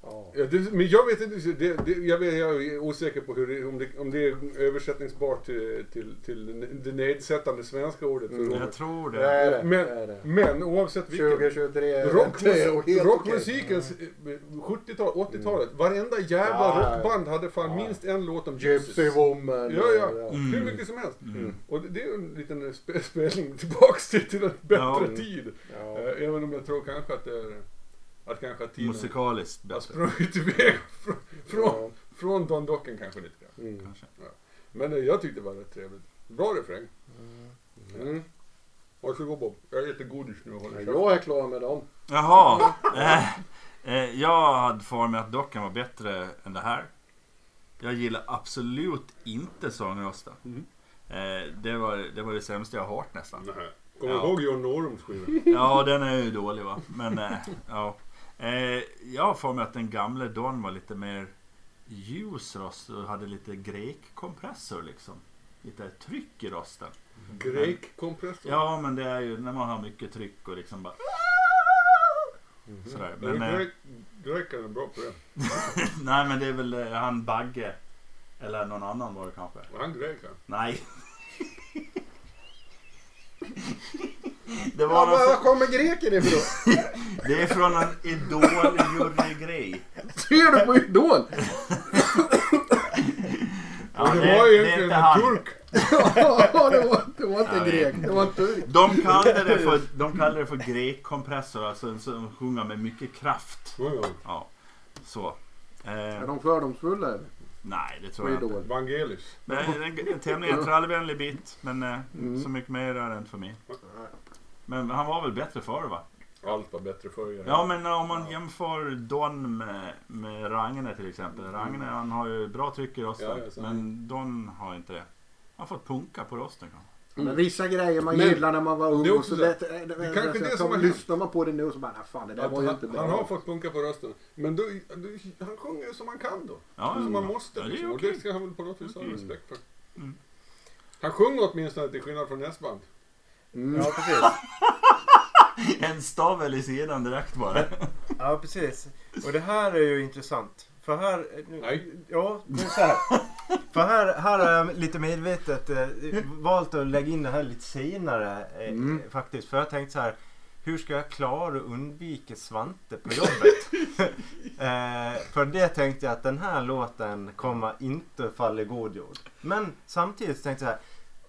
Ja. Det, men jag vet inte, det, det, jag, vet, jag är osäker på hur det, om, det, om det är översättningsbart till, till, till det nedsättande svenska ordet. för Mm. Jag tror Det är. Men- det är det. Men oavsett vilken. 2023 är Rockmus- rockmusikens eh, 70-tal, 80-talet. Varenda jävla Ja, rockband hade fan Ja. minst en låt om okej. Gypsy. Woman. Ja, ja. Mm. Hur mycket som helst. Mm. Och det, det är en liten spe, *laughs* spelning tillbaks till, till en bättre Ja. tid. Ja. Eh, även om jag tror kanske att det är att kanske att tiden Musikaliskt har bättre. sprungit iväg från, från, Ja. från Don Docken kanske lite grann. Mm. Kanske. Men eh, jag tyckte det var rätt trevligt. Bra refräng. Mm. Varsågod Bob. Jag äter godis nu och håller käften. jag är klar med dem. Jaha. Eh, eh, jag hade för mig att dockan var bättre än det här. Jag gillar absolut inte sångrösten. Mm. Eh, det, var, det var det sämsta jag har hört nästan. Nej. Kommer du Ja. ihåg John Norums skiva? Ja, den är ju dålig va. Men eh, ja. Eh, jag har för mig att den gamla Don var lite mer ljus röst och hade lite grek-kompressor liksom. Lite tryck i rösten. Grek-kompressor? Ja, men det är ju när man har mycket tryck och liksom bara... Sådär. Men, eh, Grek, grekerna är bra på det. *laughs* nej, men det är väl eh, han Bagge. Eller någon annan var det kanske. Var han grek? Nej. *laughs* Det Ja, var var någon, kommer greken ifrån? *laughs* det är från en Idol-jury-grej. Ser du på Idol? *laughs* Ja, det, det, var ju är egentligen inte en turk. *laughs* Ja, det var, det var inte vet grek. Det var en turk. De kallade det för, de kallade det för grek-kompressor, alltså en som sjunger med mycket kraft. Ja, ja. Ja, så. Är Eh, de fördomsfulla eller? nej, det tror jag inte. Vangelis. Det är en, en tämligen trallvänlig bit, men eh, Mm. så mycket mer är det inte för mig. Men han var väl bättre förr va? Allt var bättre förr. Ja, men om man jämför Don med, med Ragne till exempel. Ragne han har ju bra tryck i rösten, Ja, ja, men Don har inte det. Han har fått punka på rösten kanske. Men vissa grejer man Men- gillar när man var ung det och också så det. det, det, det, är kanske så det som hänt. Lyssnar man på det nu så bara, nej fan det där var ju inte bra. han har fått punka på rösten. Men då, då, han sjunger ju som han kan då. Ja, som ja. man måste. Ja, det liksom. Och okej. det ska han väl på något vis ha Mm. respekt för. Mm. Han sjunger åtminstone till skillnad från nästband. Mm. Ja, precis. *laughs* En stavel i sidan direkt bara. Ja, precis. Och det här är ju intressant. För här... Nej. Ja, det är så här. För här, här har jag lite medvetet eh, valt att lägga in det här lite senare eh, Mm. faktiskt. För jag tänkte så här. Hur ska jag klara att undvika Svante på jobbet? *laughs* eh, för det tänkte jag att den här låten kommer inte falla i god jord. Men samtidigt tänkte jag så här.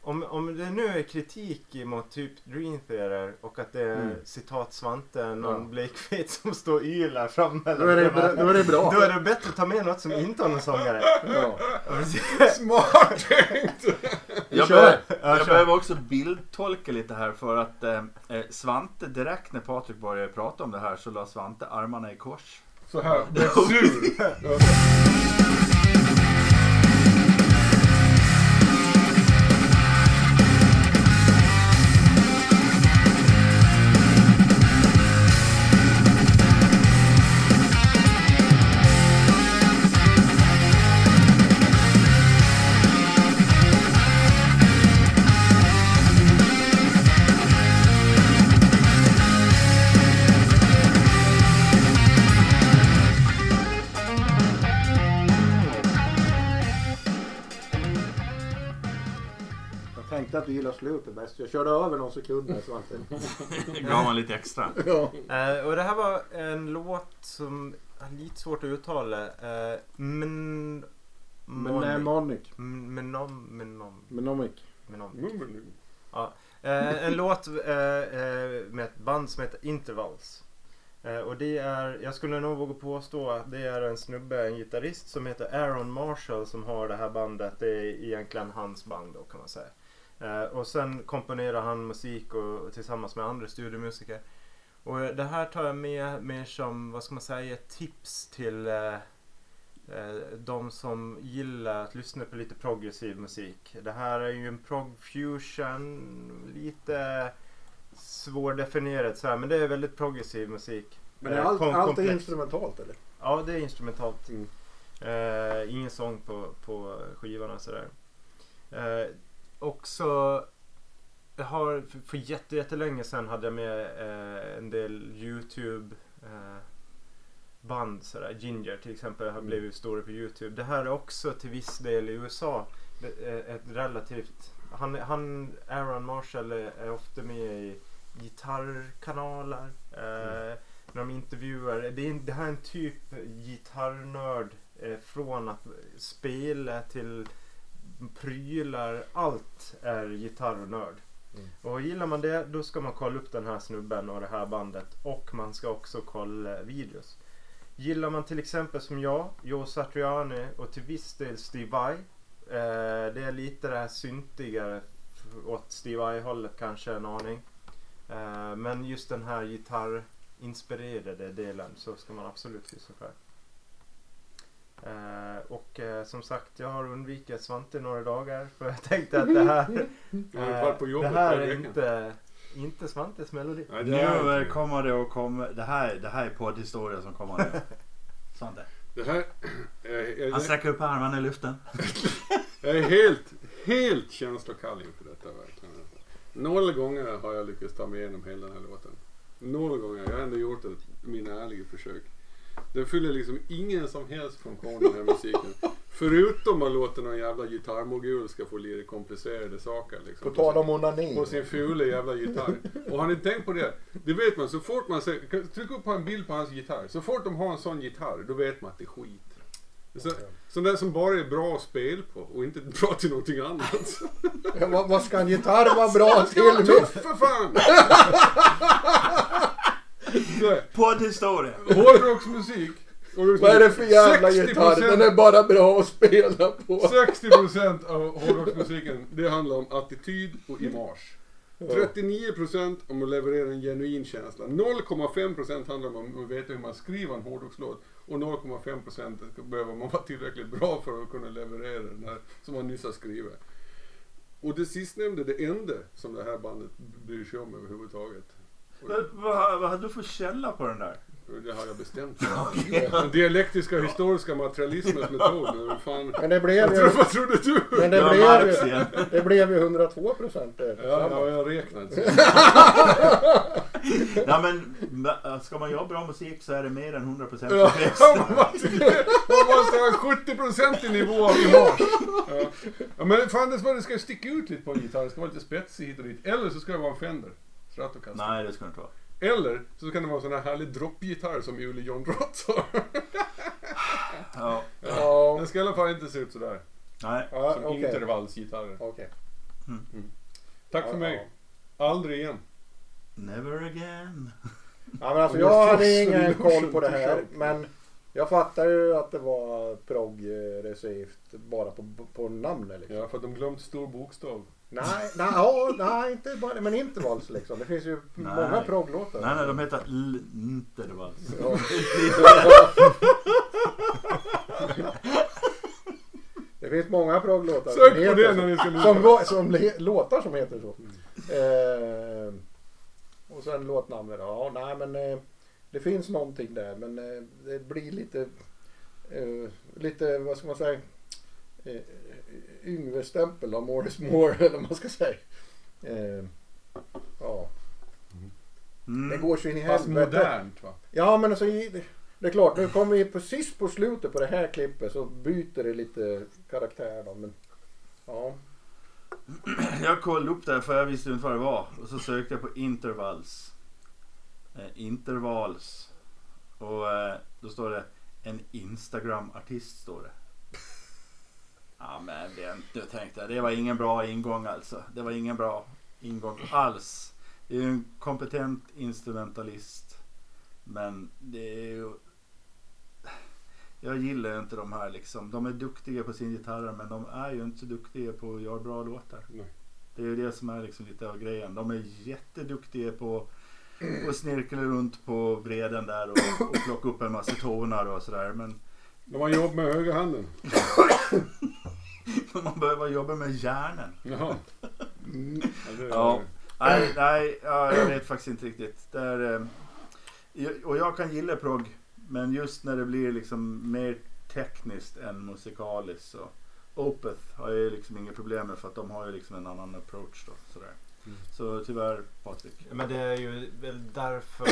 Om, om det nu är kritik mot typ Dream Theater och att det är Mm. citat Svante, någon Ja. blekfet som står och ylar framme. Då är det, bra- då är det bra. Då är det bättre att ta med något som inte har någon sångare. Ja. *laughs* Smart tänkt! Jag, bör, Ja, jag behöver också bildtolka lite här för att eh, eh, Svante direkt när Patrik började prata om det här så la Svante armarna i kors. Så här, *laughs* blev sur. *laughs* bäst. Jag körde över någon sekund där Svante. *laughs* Gav man lite extra. *laughs* Ja. Eh, och det här var en låt som är lite svårt att uttala. Eh, men... Menomic. Menom. Mm, men- Eh, en låt eh, eh, med ett band som heter Intervals. Eh, och det är, jag skulle nog våga påstå att det är en snubbe, en gitarrist som heter Aaron Marshall som har det här bandet. Det är egentligen hans band då kan man säga. Eh, och sen komponerar han musik och, och tillsammans med andra studiomusiker. Och det här tar jag med mer som, vad ska man säga, tips till eh, eh, de som gillar att lyssna på lite progressiv musik. Det här är ju en prog fusion, lite svårdefinierat så här, men det är väldigt progressiv musik. Men är Eh, allt, kom- allt är instrumentalt eller? Ja, det är instrumentalt. Mm. Eh, ingen sång på, på skivorna sådär. Eh, också, jag har för, för jätte, jättelänge sedan hade jag med eh, en del YouTube eh, band sådär. Ginger till exempel har Mm. blivit stora på YouTube. Det här är också till viss del i USA är ett relativt han, han, Aaron Marshall är, ofta med i gitarrkanaler. Eh, när de intervjuar. Det, är, det här är en typ gitarrnörd eh, från att spela till prylar. Allt är gitarrnörd. Mm. Och gillar man det då ska man kolla upp den här snubben och det här bandet. Och man ska också kolla videos. Gillar man till exempel som jag, Joe Satriani och till viss del Steve Vai. Eh, det är lite det här syntigare åt Steve Vai-hållet kanske en aning. Eh, men just den här gitarrinspirerade delen så ska man absolut lyssna på. Eh, och eh, som sagt, jag har undvikit Svante några dagar för jag tänkte att det här, *laughs* eh, det här är inte, inte Svantes melodi. Nej, det, är Nu kommer det att komma. Det här, det här är poddhistoria som kommer nu. *laughs* Svante. det här... *clears throat* Jag, jag, Han sträcker upp armarna i luften. *laughs* jag är helt, helt känslokall inför detta verkligen. Några gånger har jag lyckats ta mig igenom hela den här låten. Några gånger. Jag har ändå gjort ett, mina ärliga försök. Den fyller liksom ingen som helst funktion den här musiken. Förutom att låta någon jävla gitarrmogul ska få lite komplicerade saker. Liksom, På tal om onani. på sin fula jävla gitarr. Och har ni tänkt på det? Det vet man, så fort man ser, tryck upp på en bild på hans gitarr. Så fort de har en sån gitarr, då vet man att det är skit. Så, sån där som bara är bra att spela på och inte *laughs* bra till någonting annat. Ja, vad, vad ska en gitarr vara bra Det ska vara till? tuff för fan! *laughs* Poddhistoria. Hårdrocksmusik. Vad är det för jävla 60%, gitarr? Den är bara bra att spela på. 60% av hårdrocksmusiken, det handlar om attityd och image. 39% om att leverera en genuin känsla. 0,5% handlar om att veta hur man skriver en hårdrockslåt. Och 0,5% behöver man vara tillräckligt bra för att kunna leverera den här som man nyss har skrivit. Och det sistnämnda, det enda som det här bandet bryr sig om överhuvudtaget. Vad, vad, vad hade du för källa på den där? det har jag bestämt. *laughs* Den dialektiska historiska materialismens metod. Men fan, Men det blev ju, vad trodde du? men det blev ju, det blev ju 102 procent. Ja, ja, jag räknat. *laughs* Ja, men ma- ska man göra bra musik så är det mer än 100 procent. Ja, *laughs* man man måste ha en 70% nivå av image. Ja. ja, men fan det ska sticka ut lite på en gitarr. Det ska vara lite spetsig hit och dit. Eller så ska det vara en Fender. Stratocaster. Nej, det ska det inte vara. Eller så kan det vara en sån här härlig droppgitarr som Uli John Drott har. *laughs* Ja, Ja, Den ska i alla fall inte se ut sådär. nej. ja Som okej. intervallsgitarrer. Okej. Tack för Ja, mig. Aldrig igen. Never again. Ja, men alltså jag hade ingen koll på det här. Men jag fattar ju att det var progressivt bara på, på namnet liksom. Ja, för att de glömt stor bokstav. Nej, nej, ja, nej, inte bara, men intervals liksom. Det finns ju Nej. många progglåtar. Nej, nej, de heter L- Intervals. Ja. Det finns många progglåtar som Sök på det när ni ska. Som, som le- låtar som heter så. Eh, och sen låtnamnet då. Ja, nej men eh, det finns någonting där men eh, det blir lite, eh, lite vad ska man säga, eh, Yngve-stämpel av More is more *laughs* eller vad man ska säga. Eh, ja, det Mm. går så in i Fast helvete. modernt va? Ja men alltså i- det är klart, nu kommer vi precis på slutet på det här klippet så byter det lite karaktär då. Men ja, *clears throat* Jag kollade upp det här för jag visste inte vad det var. Och så sökte jag på intervals. Eh, intervals. Och eh, då står det en Instagram-artist står det. Ja men det, då tänkte jag det var ingen bra ingång alltså. Det var ingen bra ingång alls. Det är ju en kompetent instrumentalist. Men det är ju... Jag gillar inte de här liksom. De är duktiga på sin gitarr men de är ju inte så duktiga på att göra bra låtar. Nej. Det är ju det som är liksom lite av grejen. De är jätteduktiga på att snirkla runt på vreden där och, och plocka upp en massa toner och sådär. Men De har jobb med högerhanden. man behöver jobba med hjärnan. Jaha. Mm. Ja, det är- Ja. Nej, nej ja, jag vet faktiskt inte riktigt. Det är, eh, jag- och jag kan gilla progg. Men just när det blir liksom mer tekniskt än musikaliskt så. Opeth har jag ju liksom inga problem med för att de har ju liksom en annan approach då. Sådär. Mm. Så tyvärr Patrik. Men det är ju väl därför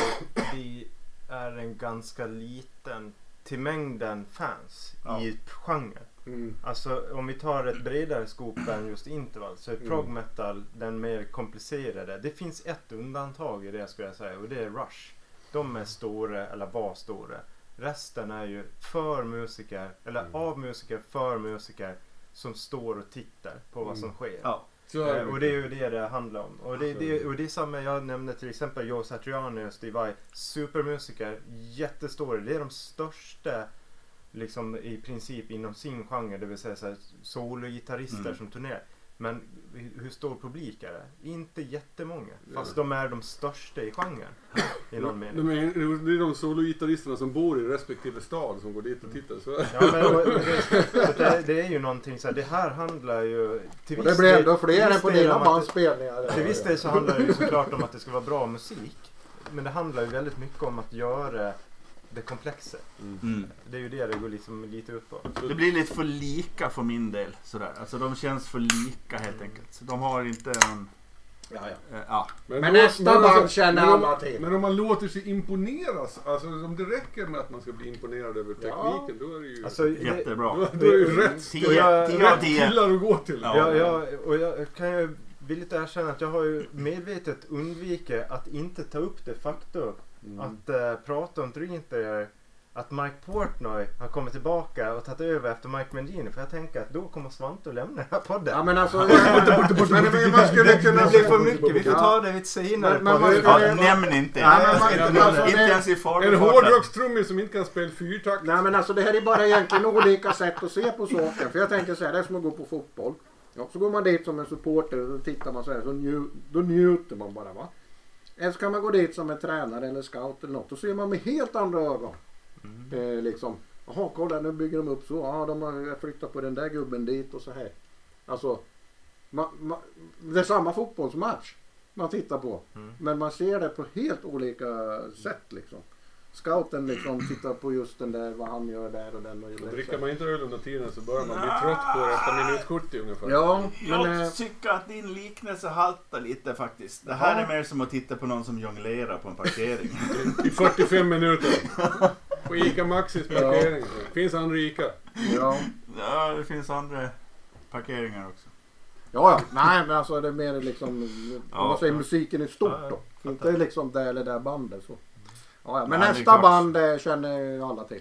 vi är en ganska liten till mängden fans Ja. i genre. Mm. Alltså om vi tar ett bredare skop än just interval så är Mm. prog metal den mer komplicerade. Det finns ett undantag i det skulle jag säga och det är Rush. De är stora eller var stora. Resten är ju för musiker eller Mm. av musiker för musiker som står och tittar på vad som Mm. sker. Ja. Så Eh, och det är ju det det handlar om. Och det, det, och det är samma, jag nämnde till exempel Joe Satriani och Steve Vai. Supermusiker, jättestora. Det är de största liksom i princip inom sin genre. Det vill säga sologitarrister Mm. som turnerar. Men hur stor publik är det? Inte jättemånga. Fast de är de största i genren. I någon mening. De är, det är de sologitarristerna som bor i respektive stad som går dit och tittar. Så. Ja, men, och, och det, det, det är ju någonting så här, det här handlar ju till Och det blir ändå fler än på dina om att bands det- spelningar. Till viss del så handlar det ju såklart om att det ska vara bra musik. Men det handlar ju väldigt mycket om att göra det komplexa. Mm. Det är ju det det går liksom lite ut på. Det blir lite för lika för min del. Sådär. Alltså de känns för lika helt Mm. enkelt. De har inte en... Ja, ja. eh, ja. Men då- nästa men band känner men om- alla till. Men om man låter sig imponeras, alltså om det räcker med att man ska bli imponerad över Ja. tekniken, då är det ju, Alltså, det, Jättebra. då, *laughs* då är det ju rätt, Tio, tio tio. killar att gå till. Ja. jag, jag, och jag kan ju villigt erkänna att jag har ju medvetet undvikit att inte ta upp det faktum Mm. att eh, prata om Dreamtheater att Mike Portnoy har kommit tillbaka och tagit över efter Mike Mangini. För jag tänker att då kommer Svante att lämna den här podden. Ja men alltså. men, men man skulle kunna... det blir för mycket. Vi får ta det ett senare Men- men Ja, nämn inte. Ja, men man- inte, alltså, inte det- ens i En farten. hårdrockstrummis som inte kan spela fyrtakt. Nej men alltså det här är bara egentligen olika sätt att se på saken. För jag tänker så här, det är som att gå på fotboll. Ja, så går man dit som en supporter och så tittar man så här, så nju, då njuter man bara va. Eller så kan man gå dit som en tränare eller scout eller något. Då ser man med helt andra ögon. Eh, liksom, jaha kolla nu bygger de upp så. Ja de har flyttat på den där gubben dit och så här. Alltså, ma, ma, det är samma fotbollsmatch man tittar på. Mm. Men man ser det på helt olika sätt liksom. Scouten liksom tittar på just den där, vad han gör där och den. Och Och dricker man inte öl under tiden så börjar man bli trött på det efter minut 70 ungefär. Ja, men... eh, Jag tycker att din liknelse haltar lite faktiskt. Det här Ja. är mer som att titta på någon som jonglerar på en parkering. I 45 minuter. På ICA Maxis parkering. Finns andra ICA. ja. ja, det finns andra parkeringar också. Ja, ja. Nej, men alltså det är mer liksom, om Ja. man säger musiken i stort Ja, då. ja. Inte liksom det eller det bandet så. Ja, ja. Men Nej, det nästa klart. band eh, känner ju alla till.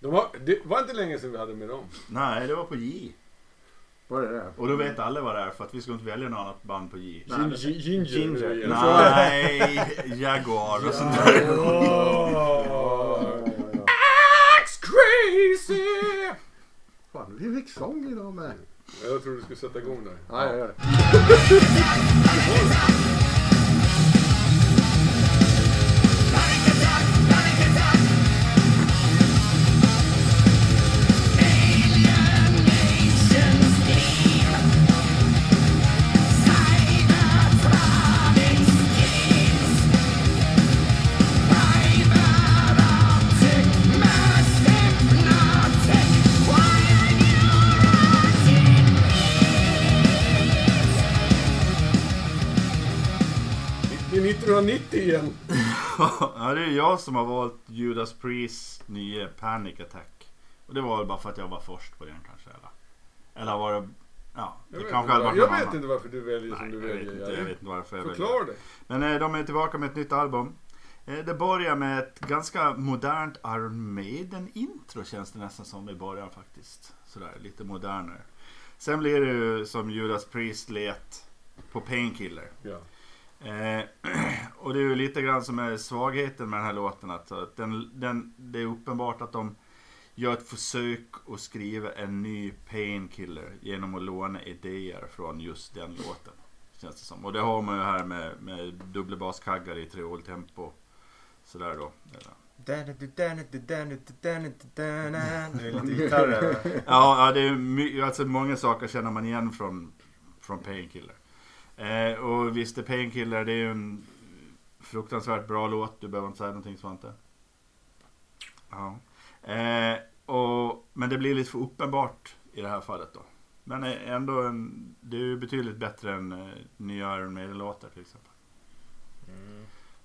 De var, det var inte länge sedan vi hade med dem. Nej, det var på J. Vad är det? Och då vet alla vad det är för att vi ska inte välja något annat band på J. Nej, Gin, det- gin, ginger. Ginger. igen. Nej, Jaguar och sånt där. It's *laughs* crazy! Fan, vi fick sång idag med. Jag tror du skulle sätta igång där. Ja, jag gör det. 1990 igen. *laughs* ja, det är jag som har valt Judas Priest nya Panic Attack. Och det var väl bara för att jag var först på den kanske. Eller, eller var det... Ja, det Jag vet, kanske inte, hade var- varit jag vet annan. inte varför du väljer som Nej, du jag vet, väljer. inte, jag vet inte varför jag väljer. Förklara det. Men eh, de är tillbaka med ett nytt album. Eh, Det börjar med ett ganska modernt Iron Maiden-intro känns det nästan som i början faktiskt. Sådär lite modernare. Sen blir det ju som Judas Priest let på Painkiller. Ja. Eh, *clears throat* och det är ju lite grann som är svagheten med den här låten. Att att den, den, det är uppenbart att de gör ett försök att skriva en ny painkiller genom att låna idéer från just den låten. Känns det som. Och det har man ju här med, med dubbla baskaggar i trioltempo. Sådär då. Det är lite gitarrer. Ja, ja det är alltså många saker känner man igen från, från Painkiller. Eh, och visst är Painkiller, det är ju en fruktansvärt bra låt. Du behöver inte säga någonting Svante. Ja. Eh, och, men det blir lite för uppenbart i det här fallet då. Men eh, ändå, en, det är ju betydligt bättre än eh, nya Iron Maiden-låtar till exempel.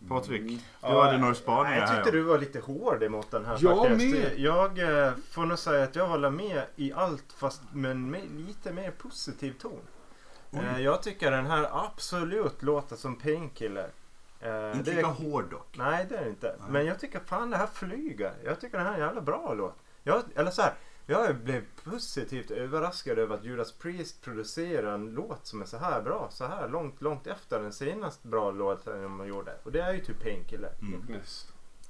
Patrik, Mm. du hade några spaningar Jag här. tyckte ja. du var lite hård emot den här Jag faktiskt. med. Jag eh, får nog säga att jag håller med i allt fast med en lite mer positiv ton. Eh, jag tycker den här absolut låter som Painkiller. Eh, Inte det- lika hård dock. Nej det är det inte. Nej. Men jag tycker fan det här flyger. Jag tycker det här är en jävla bra låt. Jag, eller så här, jag blev positivt överraskad över att Judas Priest producerar en låt som är så här bra. Så här långt, långt efter den senaste bra låten de gjorde. Och det är ju typ Painkiller. Mm.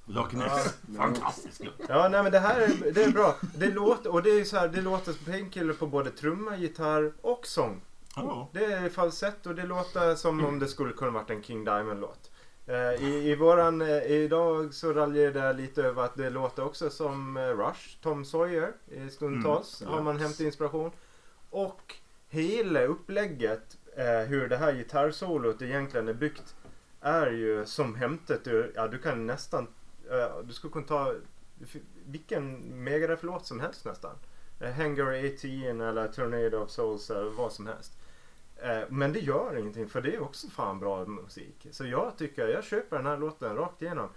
Loch Ness. Fantastisk låt. Ja, nej men det här är, det är bra. Det låter, och det är så här, det låter som Painkiller på både trumma, gitarr och sång. Ja. Det är falsett och det låter som om det skulle kunna varit en King Diamond-låt. Eh, I, I våran, eh, idag så raljerade jag lite över att det låter också som eh, Rush, Tom Sawyer i stundtals Mm, har man hämtat inspiration. Och hela upplägget, hur det här gitarrsolot egentligen är byggt, är ju som hämtat ur, ja du kan nästan, du skulle kunna ta vilken Megadeth-låt som helst nästan. Hangar 18 eller Tornado of Souls eller vad som helst. Eh, Men det gör ingenting för det är också fan bra musik. Så jag tycker, jag köper den här låten rakt igenom.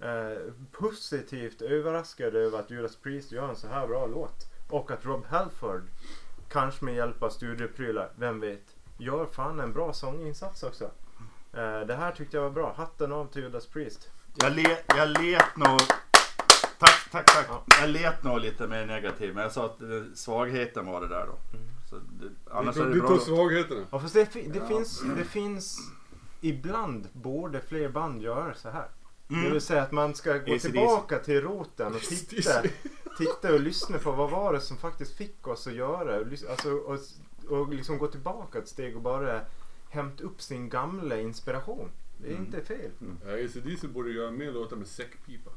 Eh, positivt överraskad över att Judas Priest gör en så här bra låt. Och att Rob Halford, kanske med hjälp av studieprylar, vem vet, gör fan en bra sånginsats också. Eh, det här tyckte jag var bra. Hatten av till Judas Priest. Jag, le, jag let nog... Tack, tack, tack. Ja. Jag let nog lite mer negativ. Men jag sa att svagheten var det där då. Så det, annars är det du bra. tar svagheterna. Ja, fast det, det, Ja. finns, det finns ibland borde fler band göra så här. Det Mm. vill säga att man ska gå AC/DC. tillbaka till roten och titta, titta och lyssna på vad var det som faktiskt fick oss att göra. Alltså, och, och liksom gå tillbaka ett steg och bara hämta upp sin gamla inspiration. Det är Mm. inte fel. Ja, ACDC borde göra mer låtar med säckpipa.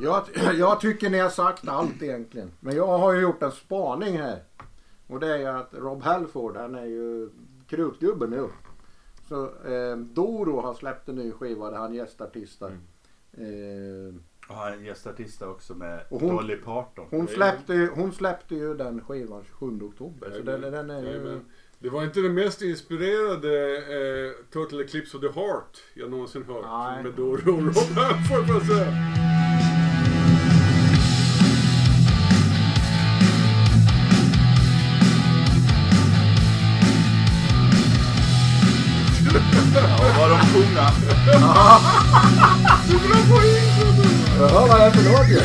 Jag, jag tycker ni har sagt allt egentligen. Men jag har ju gjort en spaning här. Och det är ju att Rob Halford, han är ju krutgubbe nu. Så eh, Doro har släppt en ny skiva där han gästartistar. Eh, Och han är gästartist också med Och hon- Dolly Parton. hon, släppte, ju- hon släppte ju den skivan 27 oktober. Så den, den är ju... Det var inte den mest inspirerade eh, Total Eclipse of the Heart jag någonsin hört. Nej. Med Doro och Rob Halford får jag säga. Var de sjunga. Jag hör vad det är för låt ju.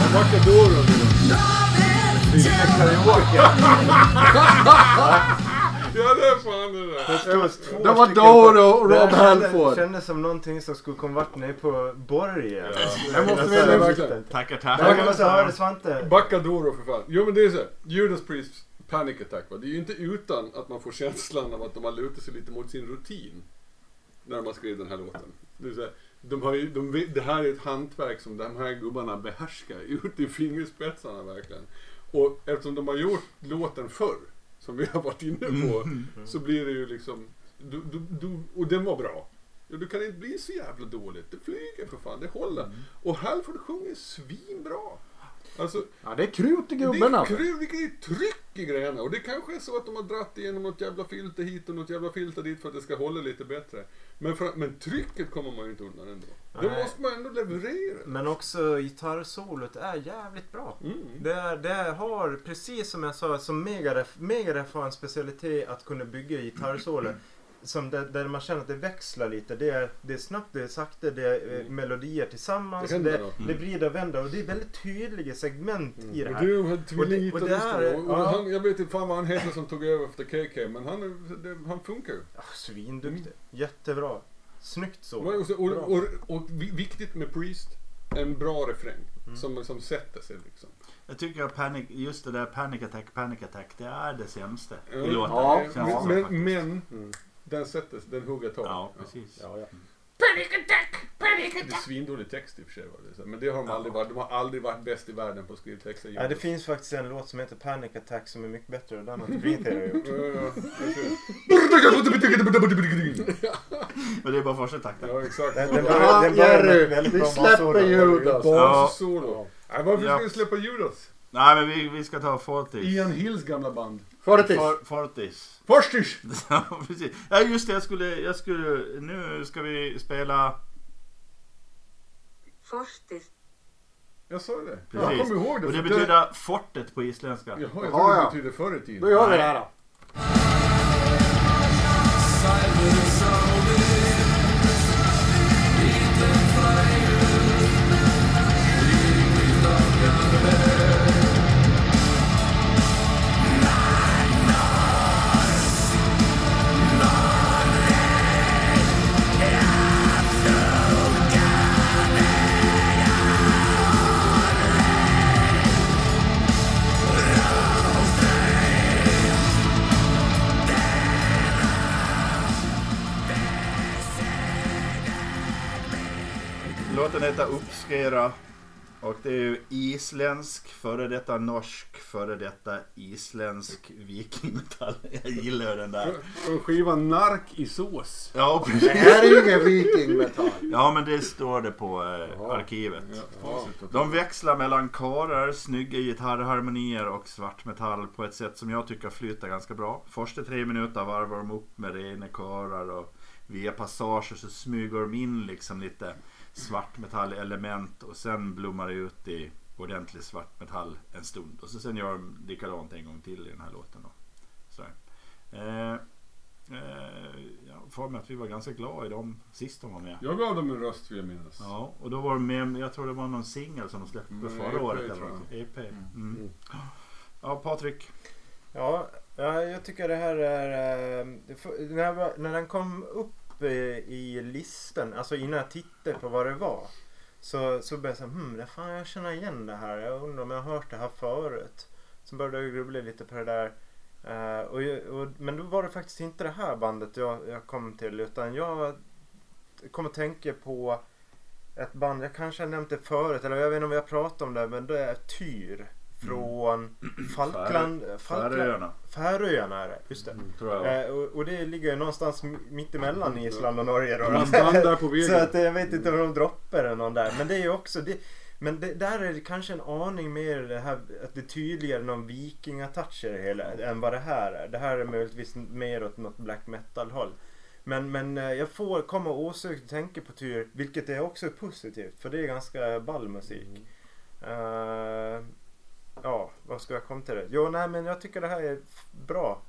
Jag backar Doro nu. Ja det är fan det där. Det, var Det Doro och Det Rob kändes- Halford. kändes som någonting som skulle komma varit nere på borgen. Det måste Jag lyfta. visste inte. Tackar, Jag tackar. måste höra Svante. Backa Doro för fan. Jo men det är så. Judas Priest Panic Attack va. Det är ju inte utan att man får känslan av att de har lutat sig lite mot sin rutin. När har skrivit den här låten. Det, så här, de har ju, de, det här är ett hantverk som de här gubbarna behärskar *laughs* ut i fingerspetsarna verkligen. Och eftersom de har gjort låten förr, som vi har varit inne på, så blir det ju liksom, du, du, du, och den var bra. Ja, du kan inte bli så jävla dåligt. Det flyger för fan, det håller. Och Halford sjunger svinbra. Alltså, Ja, det är krut i det gubben är alltså. vilket tryck i grejerna. Och det kanske är så att de har dratt igenom något jävla filter hit och något jävla filter dit för att det ska hålla lite bättre. Men, för, men trycket kommer man ju inte undan ändå. Det måste man ändå leverera. Men också gitarrsolot är jävligt bra. Mm. Det, är- det har, precis som jag sa, som Megadeth, Megadeth har en specialitet att kunna bygga gitarrsolo som det, där man känner att det växlar lite. Det är, det är snabbt, det är sakta, det är eh, melodier tillsammans. Det Det, något. det vrider och vänder och det är väldigt tydliga segment i det Och här. du hade Och det- tvillgitarristen. och det Och, och ja. han, jag vet inte fan vad han heter som tog över efter KK. Men han, det, han funkar ju. Ja, svinduktig. Jättebra. Snyggt så. Och, och, och, och, viktigt med Priest. En bra refräng. Mm. Som, som sätter sig liksom. Jag tycker att panic, just det där Panic Attack, Panic Attack, det är det sämsta i låten. Ja, men, men Mm. Den sätter sig, den hugger tag. Ja, precis. Ja, ja. Det är svindålig text i och för sig. det. Men det har de aldrig varit. De har aldrig varit bäst i världen på att skriva texter. Ja, det finns faktiskt en låt som heter Panic Attack som är mycket bättre och den har inte Green Theory gjort. Ja, ja. Men det är bara första takten. Ja, exakt. Den, den, Ja, börjar, den börjar med väldigt vi bra släpper. Judas. Bassolo. Nej, varför Ja. ska vi släppa Judas? Nej men vi, vi ska ta Fortis. Ian Hills gamla band. Fortis. For, Fortis. Forstis! *laughs* Ja, precis. Ja just det, jag skulle, jag skulle, nu ska vi spela... Forstis. Jag sa det. Precis. Jag kommer ihåg det. Och det betyder fortet på isländska. Jaha, jag trodde det ja. betydde förr i tiden. Då gör vi det här då. Uppskera. Och det är ju isländsk, före detta norsk, före detta isländsk vikingmetall. *laughs* Jag gillar den där. Från skivan Nark i sås. Ja, *laughs* Det här är ju ingen vikingmetall. Ja, men det står det på eh, arkivet. De växlar mellan körer, snygga gitarrharmonier och svartmetall på ett sätt som jag tycker flyter ganska bra. Första tre minuter varvar de upp med rena körer och via passager så smyger de in liksom lite svartmetallelement och sen blommar det ut i ordentlig svartmetall en stund. Och så sen gör de likadant en gång till i den här låten. Då. Så här. Eh, eh, jag får mig att vi var ganska glada i dem sist de var med. Jag gav dem en röst vill jag minnas. Ja, och då var de med, jag tror det var någon singel som de släppte Mm, förra EP året. Eller något. EP. Mm. Mm. Ja, Patrik. Ja, ja, jag tycker det här är... eh, det när den kom upp Uppe eh, i listan, alltså innan jag tittade på vad det var. Så, så började jag säga, hmm, det fan jag känner igen det här. Jag undrar om jag har hört det här förut. Så började jag grubbla lite på det där. Uh, och, och, men då var det faktiskt inte det här bandet jag, jag kom till utan jag kom att tänka på ett band, jag kanske har nämnt det förut eller jag vet inte om vi har pratat om det men det är Tyr. Från *clears throat* Falkland, Falkland, Färöarna. Färöarna är det, just det. Var. Eh, och, och det ligger någonstans m- mitt emellan Island och Norge då. Man bandar på *laughs* vägen. Så att jag vet inte om de droppar eller någon där. Men det är ju också det. Men det, där är det kanske en aning mer det här att det är tydligare någon vikingatouch i det hela än vad det här är. Det här är möjligtvis mer åt något black metal håll. Men, men eh, jag får komma osökt tänka på Tyr, vilket är också positivt för det är ganska ball musik. Eh, ja, vad ska jag komma till det? Jo, nej men jag tycker det här är bra.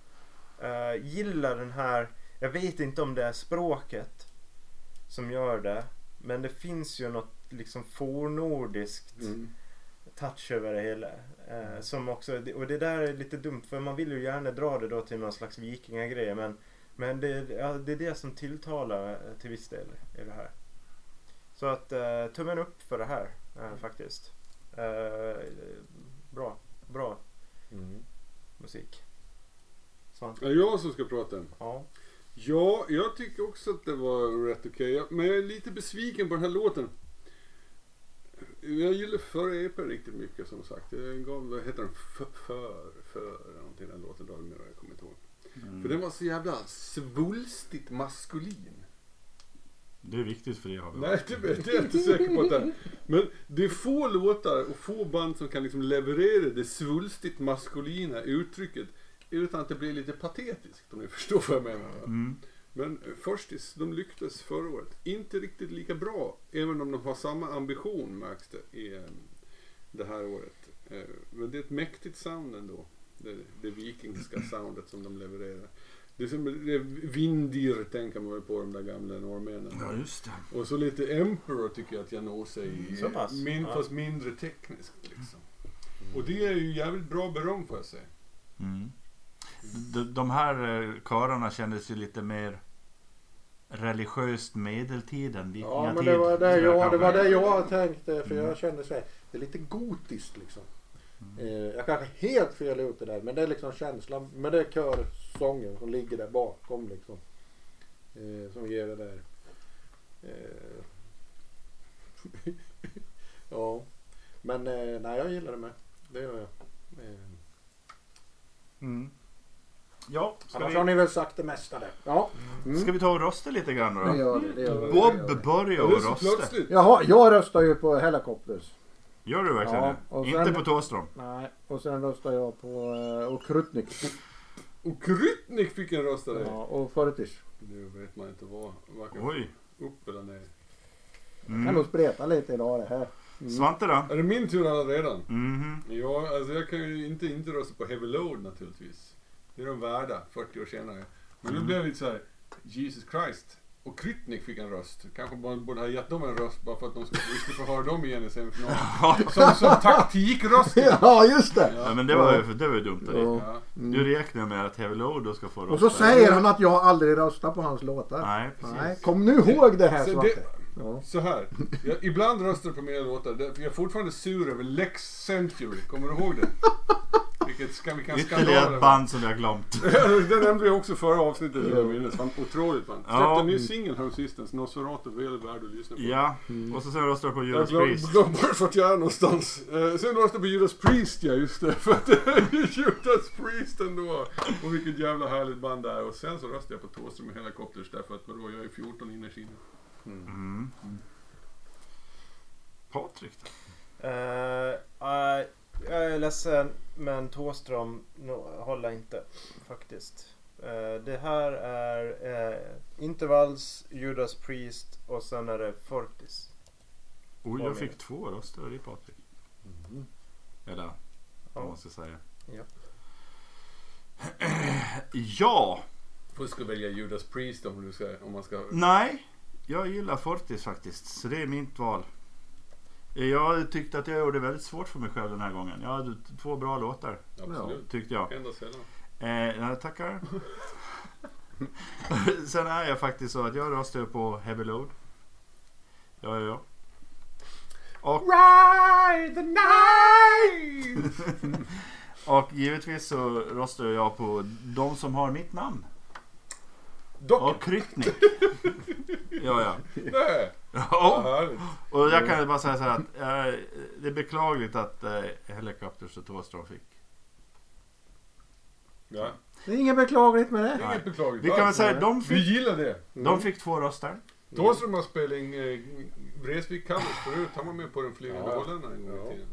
Uh, gillar den här, jag vet inte om det är språket som gör det. Men det finns ju något liksom fornordiskt Mm. touch över det hela. Eh, som också, och det där är lite dumt för man vill ju gärna dra det då till någon slags vikingagrej. Men, men det, ja, det är det som tilltalar eh, till viss del i det här. Så att eh, tummen upp för det här eh, faktiskt. Eh, bra, bra Mm. musik. Svante? Är det jag som ska prata? Ja. Ja, jag tycker också att det var rätt okej. Jag- Men jag är lite besviken på den här låten. Jag gillar förra EP riktigt mycket som sagt. Jag gav, vad heter den? För, för, för någonting den låten. Då, jag kommer inte ihåg. Mm. För den var så jävla svulstigt maskulin. Det är viktigt för det har vi. Nej, det, det är jag inte säker på att det är. Men det är få låtar och få band som kan liksom leverera det svulstigt maskulina uttrycket utan att det blir lite patetiskt om ni förstår vad jag menar. Mm. Men eh, Forstis, de lyckades förra året. Inte riktigt lika bra, även om de har samma ambition märks det i eh, det här året. Eh, Men det är ett mäktigt sound ändå. Det, det vikingska soundet som de levererar. Det är som det är Vindir tänker man väl på de där gamla norrmännen. Ja, just det. Och så lite Emperor tycker jag att jag nosar i. Så pass? Min, Ja. Fast mindre tekniskt liksom. Och det är ju jävligt bra beröm får jag säga. Mm. De, de här eh, körarna kändes ju lite mer religiöst medeltiden. Ja men vikingatid, det var det jag, det var det jag tänkte för Mm. jag kände så här, det är lite gotiskt liksom. Eh, jag kanske är helt fel ute där men det är liksom känslan med det är körsången som ligger där bakom liksom. Eh, som ger det där. Eh, *laughs* ja. Men eh, nej jag gillar det med. Det gör jag. Eh, Mm. Ja, ska annars vi, har ni väl sagt det mesta där. Ja. Mm. ska vi ta och rösta lite grann då? Det gör det, det gör det, det Bob det. börjar och rösta. Jaha, jag röstar ju på Helicopters. Gör du verkligen Ja, det? och Inte sen- på Thåström? Nej, och sen röstar jag på uh, Okrutnik. Och Krytnik fick en röst av dig. Ja, och Fortish. Nu vet man inte vad. Varken Oj. upp eller ner. Kan Mm. nog spreta lite idag det här. Mm. Svante då? Är det min tur alla redan? Mhm. Ja, alltså jag kan ju inte inte rösta på Heavy Load naturligtvis. Det är de värda 40 år senare. Men nu Mm. blev det lite så här, Jesus Christ. Och Krytnik fick en röst. Kanske man borde ha gett dem en röst bara för att de skulle, vi skulle få höra dem igen i semifinalen. *laughs* Som, som taktikröst. *laughs* Ja, just det! Ja, men det var ju, det var ju dumt av. Ja. Ja. Du räknar med att Heavy Load då ska få rösta? Och så säger han att jag aldrig röstar på hans låtar. Nej, precis. Nej, kom nu ihåg det här Så Svante. Ja. Så här. Jag, ibland röstar jag på mina låtar. Jag är fortfarande sur över Lex Century. Kommer du ihåg det? *laughs* Vilket ska, vilken Ytterligare ett band som vi har glömt. *laughs* det nämnde jag också förra avsnittet. jag minnas. Fan, Otroligt band. Släppte Ja. en ny singel häromsistens. Nosferatu. Väl värd att lyssna på. Ja, och så sen röstar du på Jag Judas glöm- Priest. glömde bort vart jag är någonstans. Eh, sen röstade jag på Judas Priest ja, just det. *laughs* För att det är ju Judas Priest ändå. Och vilket jävla härligt band det är. Och sen så röstade jag på Thåström och Helicopters därför att vadå, jag är 14 innerst inne. Mm. Patrik då? Eh, eh, jag är ledsen men Thåström no, håller inte faktiskt. Eh, det här är uh, Intervals, Judas Priest och sen är det Fortis. Oj, jag fick två röster av dig Patrik. Eller, vad Ja. man ska säga. Ja. *clears throat* Ja, Du ska välja Judas Priest om du ska, om man ska... nej. Jag gillar Fortis faktiskt, så det är mitt val. Jag tyckte att jag gjorde det väldigt svårt för mig själv den här gången. Jag hade två bra låtar, Absolut. tyckte jag. Ända sällan. Eh, tackar. *laughs* Sen är jag faktiskt så att jag röstar på Heavy Load. Ja, ja, ja. Och, Ride the night! *laughs* och givetvis så röstar jag på de som har mitt namn. Dock. Och Krytnik. *laughs* Ja, ja. Nej. Ja. Och jag kan bara säga så här att eh, det är beklagligt att eh, Helicopters och Thåström fick. Ja. Det är inget beklagligt med Det det. är inget beklagligt Vi kan väl alls. säga de Vi fick, gillar det. de fick två röster. Thåström har spelat in eh, Vreeswijk Covers förut. Han var med på den flygande Ja. en gång i Ja. tiden.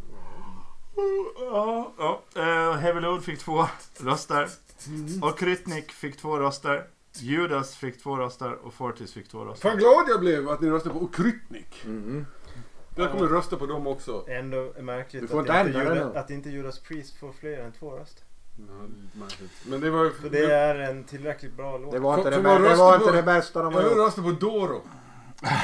Ja, ja. Eh, Heavy Load fick två röster. Och Krytnik fick två röster. Judas fick två röster och Fortis fick två röster. Fan glad jag blev att ni röstade på Okrytnik. Mm. Jag kommer rösta på dem också. Ändå märkligt Du får att inte Judas, att inte Judas Priest får fler än två röster. Men det var. För det är en tillräckligt bra låt. Det var inte, det, det, var på- inte det bästa de har Jag gjort. rösta på Doro.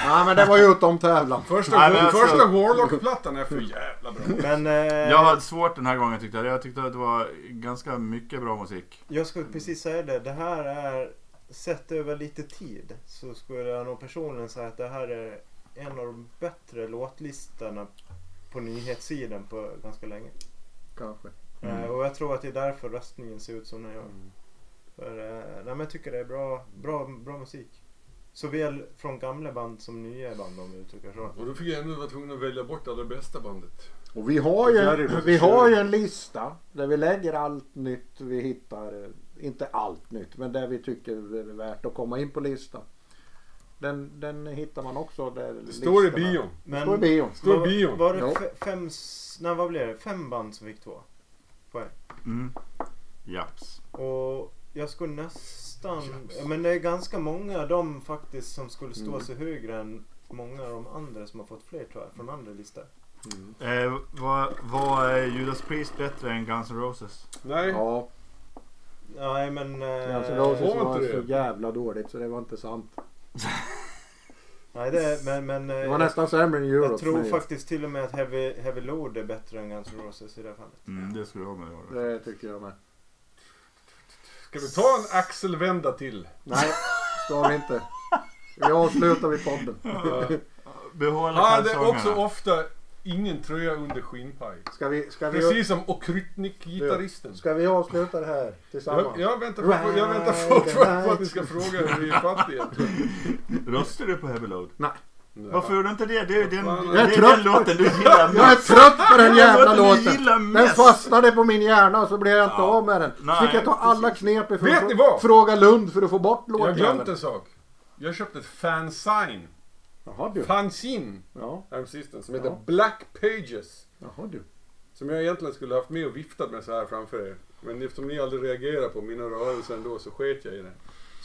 Ja men det var ju utom tävlan. Första, Nej, alltså- första Warlock-plattan är för jävla bra. Men eh, Jag hade svårt den här gången tyckte jag. Jag tyckte att det var ganska mycket bra musik. jag skulle precis säga det. Det här är sett över lite tid så skulle jag nog personligen säga att det här är en av de bättre låtlistorna på nyhetssidan på ganska länge. Kanske. Mm. Eh, och jag tror att det är därför röstningen ser ut som den gör. För, eh, nej, men jag tycker det är bra, bra, bra musik. Såväl från gamla band som nya band om vi uttrycker så. Och då fick jag ändå vara tvungen att välja bort det allra bästa bandet. Och vi har, ju, vi har ju en lista där vi lägger allt nytt vi hittar. Eh, Inte allt nytt men det vi tycker är värt att komma in på listan. Den, den hittar man också där Det står i bion. Det står i bion. Står i var, bion. var det Ja. fem, nej, vad blev det? Fem band som fick två poäng. Mm. Japs. Och jag skulle nästan, men det är ganska många av dem faktiskt som skulle stå Mm. sig högre än många av de andra som har fått fler tror jag, från andra listor. Eh, vad, vad är Judas Priest bättre än Guns N' Roses? Nej. Ja. Nej men... eh, Guns N' Roses var var så det? jävla dåligt så det var inte sant. *laughs* Nej det, men, men eh, Det var nästan sämre än Europe. jag tror faktiskt till och med att Heavy, Heavy Load är bättre än Guns N' Roses i det här fallet. Mm, det skulle jag med göra. Det tycker jag med. Ska vi ta en axelvända till? Nej, ska vi inte. Vi avslutar vid podden. Behålla Han hade kalsongerna. också ofta ingen tröja under skinnpaj. Ska vi, ska vi, Precis som Okrytnik-gitarristen. ska vi avsluta det här tillsammans? Jag, jag väntar, på, jag väntar fortfarande på att ni ska fråga hur vi är fatt egentligen. Röstar du på Heavy Load? Nej. Varför gjorde du inte det? Det är den, Jag är det är trött den på- låten du gillar Jag är mest. trött på den jävla låten låten. Den mest. fastnade på min hjärna och så blev jag inte Ja. av med den. Nej, Så fick jag ta alla knep ifrån Vet ni vad? Fråga Lund för att få bort Jag har glömt låten. en sak. Jag köpte ett fansign. Jaha du. Fanzine. Ja, Häromsistens. Som heter Ja. Black Pages. jaha du. Som jag egentligen skulle haft med och viftat med så här framför er. Men eftersom ni aldrig reagerar på mina rörelser ändå så sket jag i det.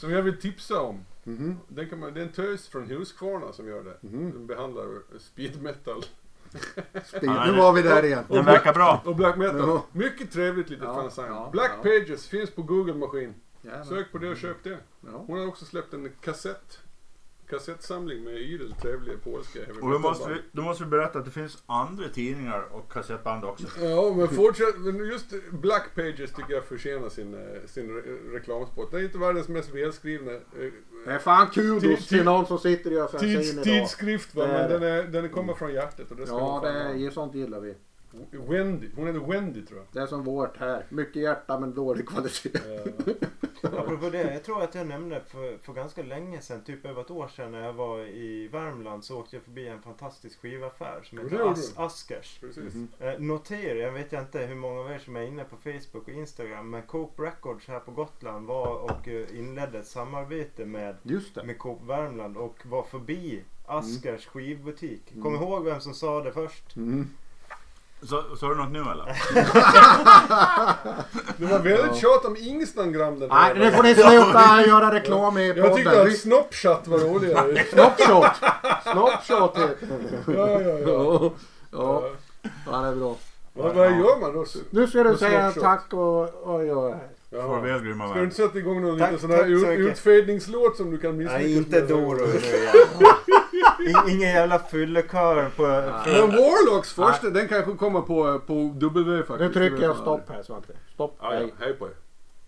Som jag vill tipsa om. Mhm. Den kan man, det är en tös från Huskvarna som gör det. Mhm. Den behandlar speed metal. Speed. Ja, nu det- var vi där igen. Den verkar bra. Och black metal. Ja. Mycket trevligt litet Ja, fanzine. ja, Black ja. Pages finns på Google-maskin. Jävlar. Sök på det och köp det. Ja. Hon har också släppt en kassett. Kassettsamling med idel trevliga polska heavy Och då måste, vi, då måste vi berätta att det finns andra tidningar och kassettband också. Ja, men fortsätt. Men just Black Pages tycker jag förtjänar sin, eh, sin re- reklamspot. Det är inte världens mest välskrivna eh, Det är fan kudos till någon som sitter fanzine tids, idag. tidskrift va, Det men är den, är, den kommer från hjärtat och det ska Ja, man fan det ha. är, sånt gillar vi. Wendy, hon heter Wendy tror jag. Det är som vårt här. Mycket hjärta men dålig kvalitet. *laughs* Apropå det, jag tror att jag nämnde för, för ganska länge sedan, typ över ett år sedan när jag var i Värmland så åkte jag förbi en fantastisk skivaffär som heter As-. Askers. Precis. Eh, notera, jag vet inte hur många av er som är inne på Facebook och Instagram men Coop Records här på Gotland var och eh, inledde ett samarbete med, med Coop Värmland och var förbi Askers skivbutik. Kom Mm. ihåg vem som sa det först? Mm. Så, så har du något nu eller? *laughs* Det var väldigt Ja. tjat om Ingstangram den Nej, här. nu får ni sluta *laughs* göra reklam i Jag tyckte podden. att Snopchat var roligare. *laughs* Snopshot! Snopshot heter det. ja, ja, ja. Ja, ja, det är bra. Vad, vad gör man då? Nu ska du Med säga Snopshot. tack och, och här. Ja. Farväl grymma Ska du inte sätta igång någon Tack, liten sån här ut, utfädningslåt som du kan misslyckas Nej, inte med? Doro nu igen. *laughs* In- Ingen jävla fyllekör på... Men Warlocks första, den kanske kommer på, på W faktiskt. Nu trycker jag stopp här Svante. Stopp. Ja, ja. Hej på er.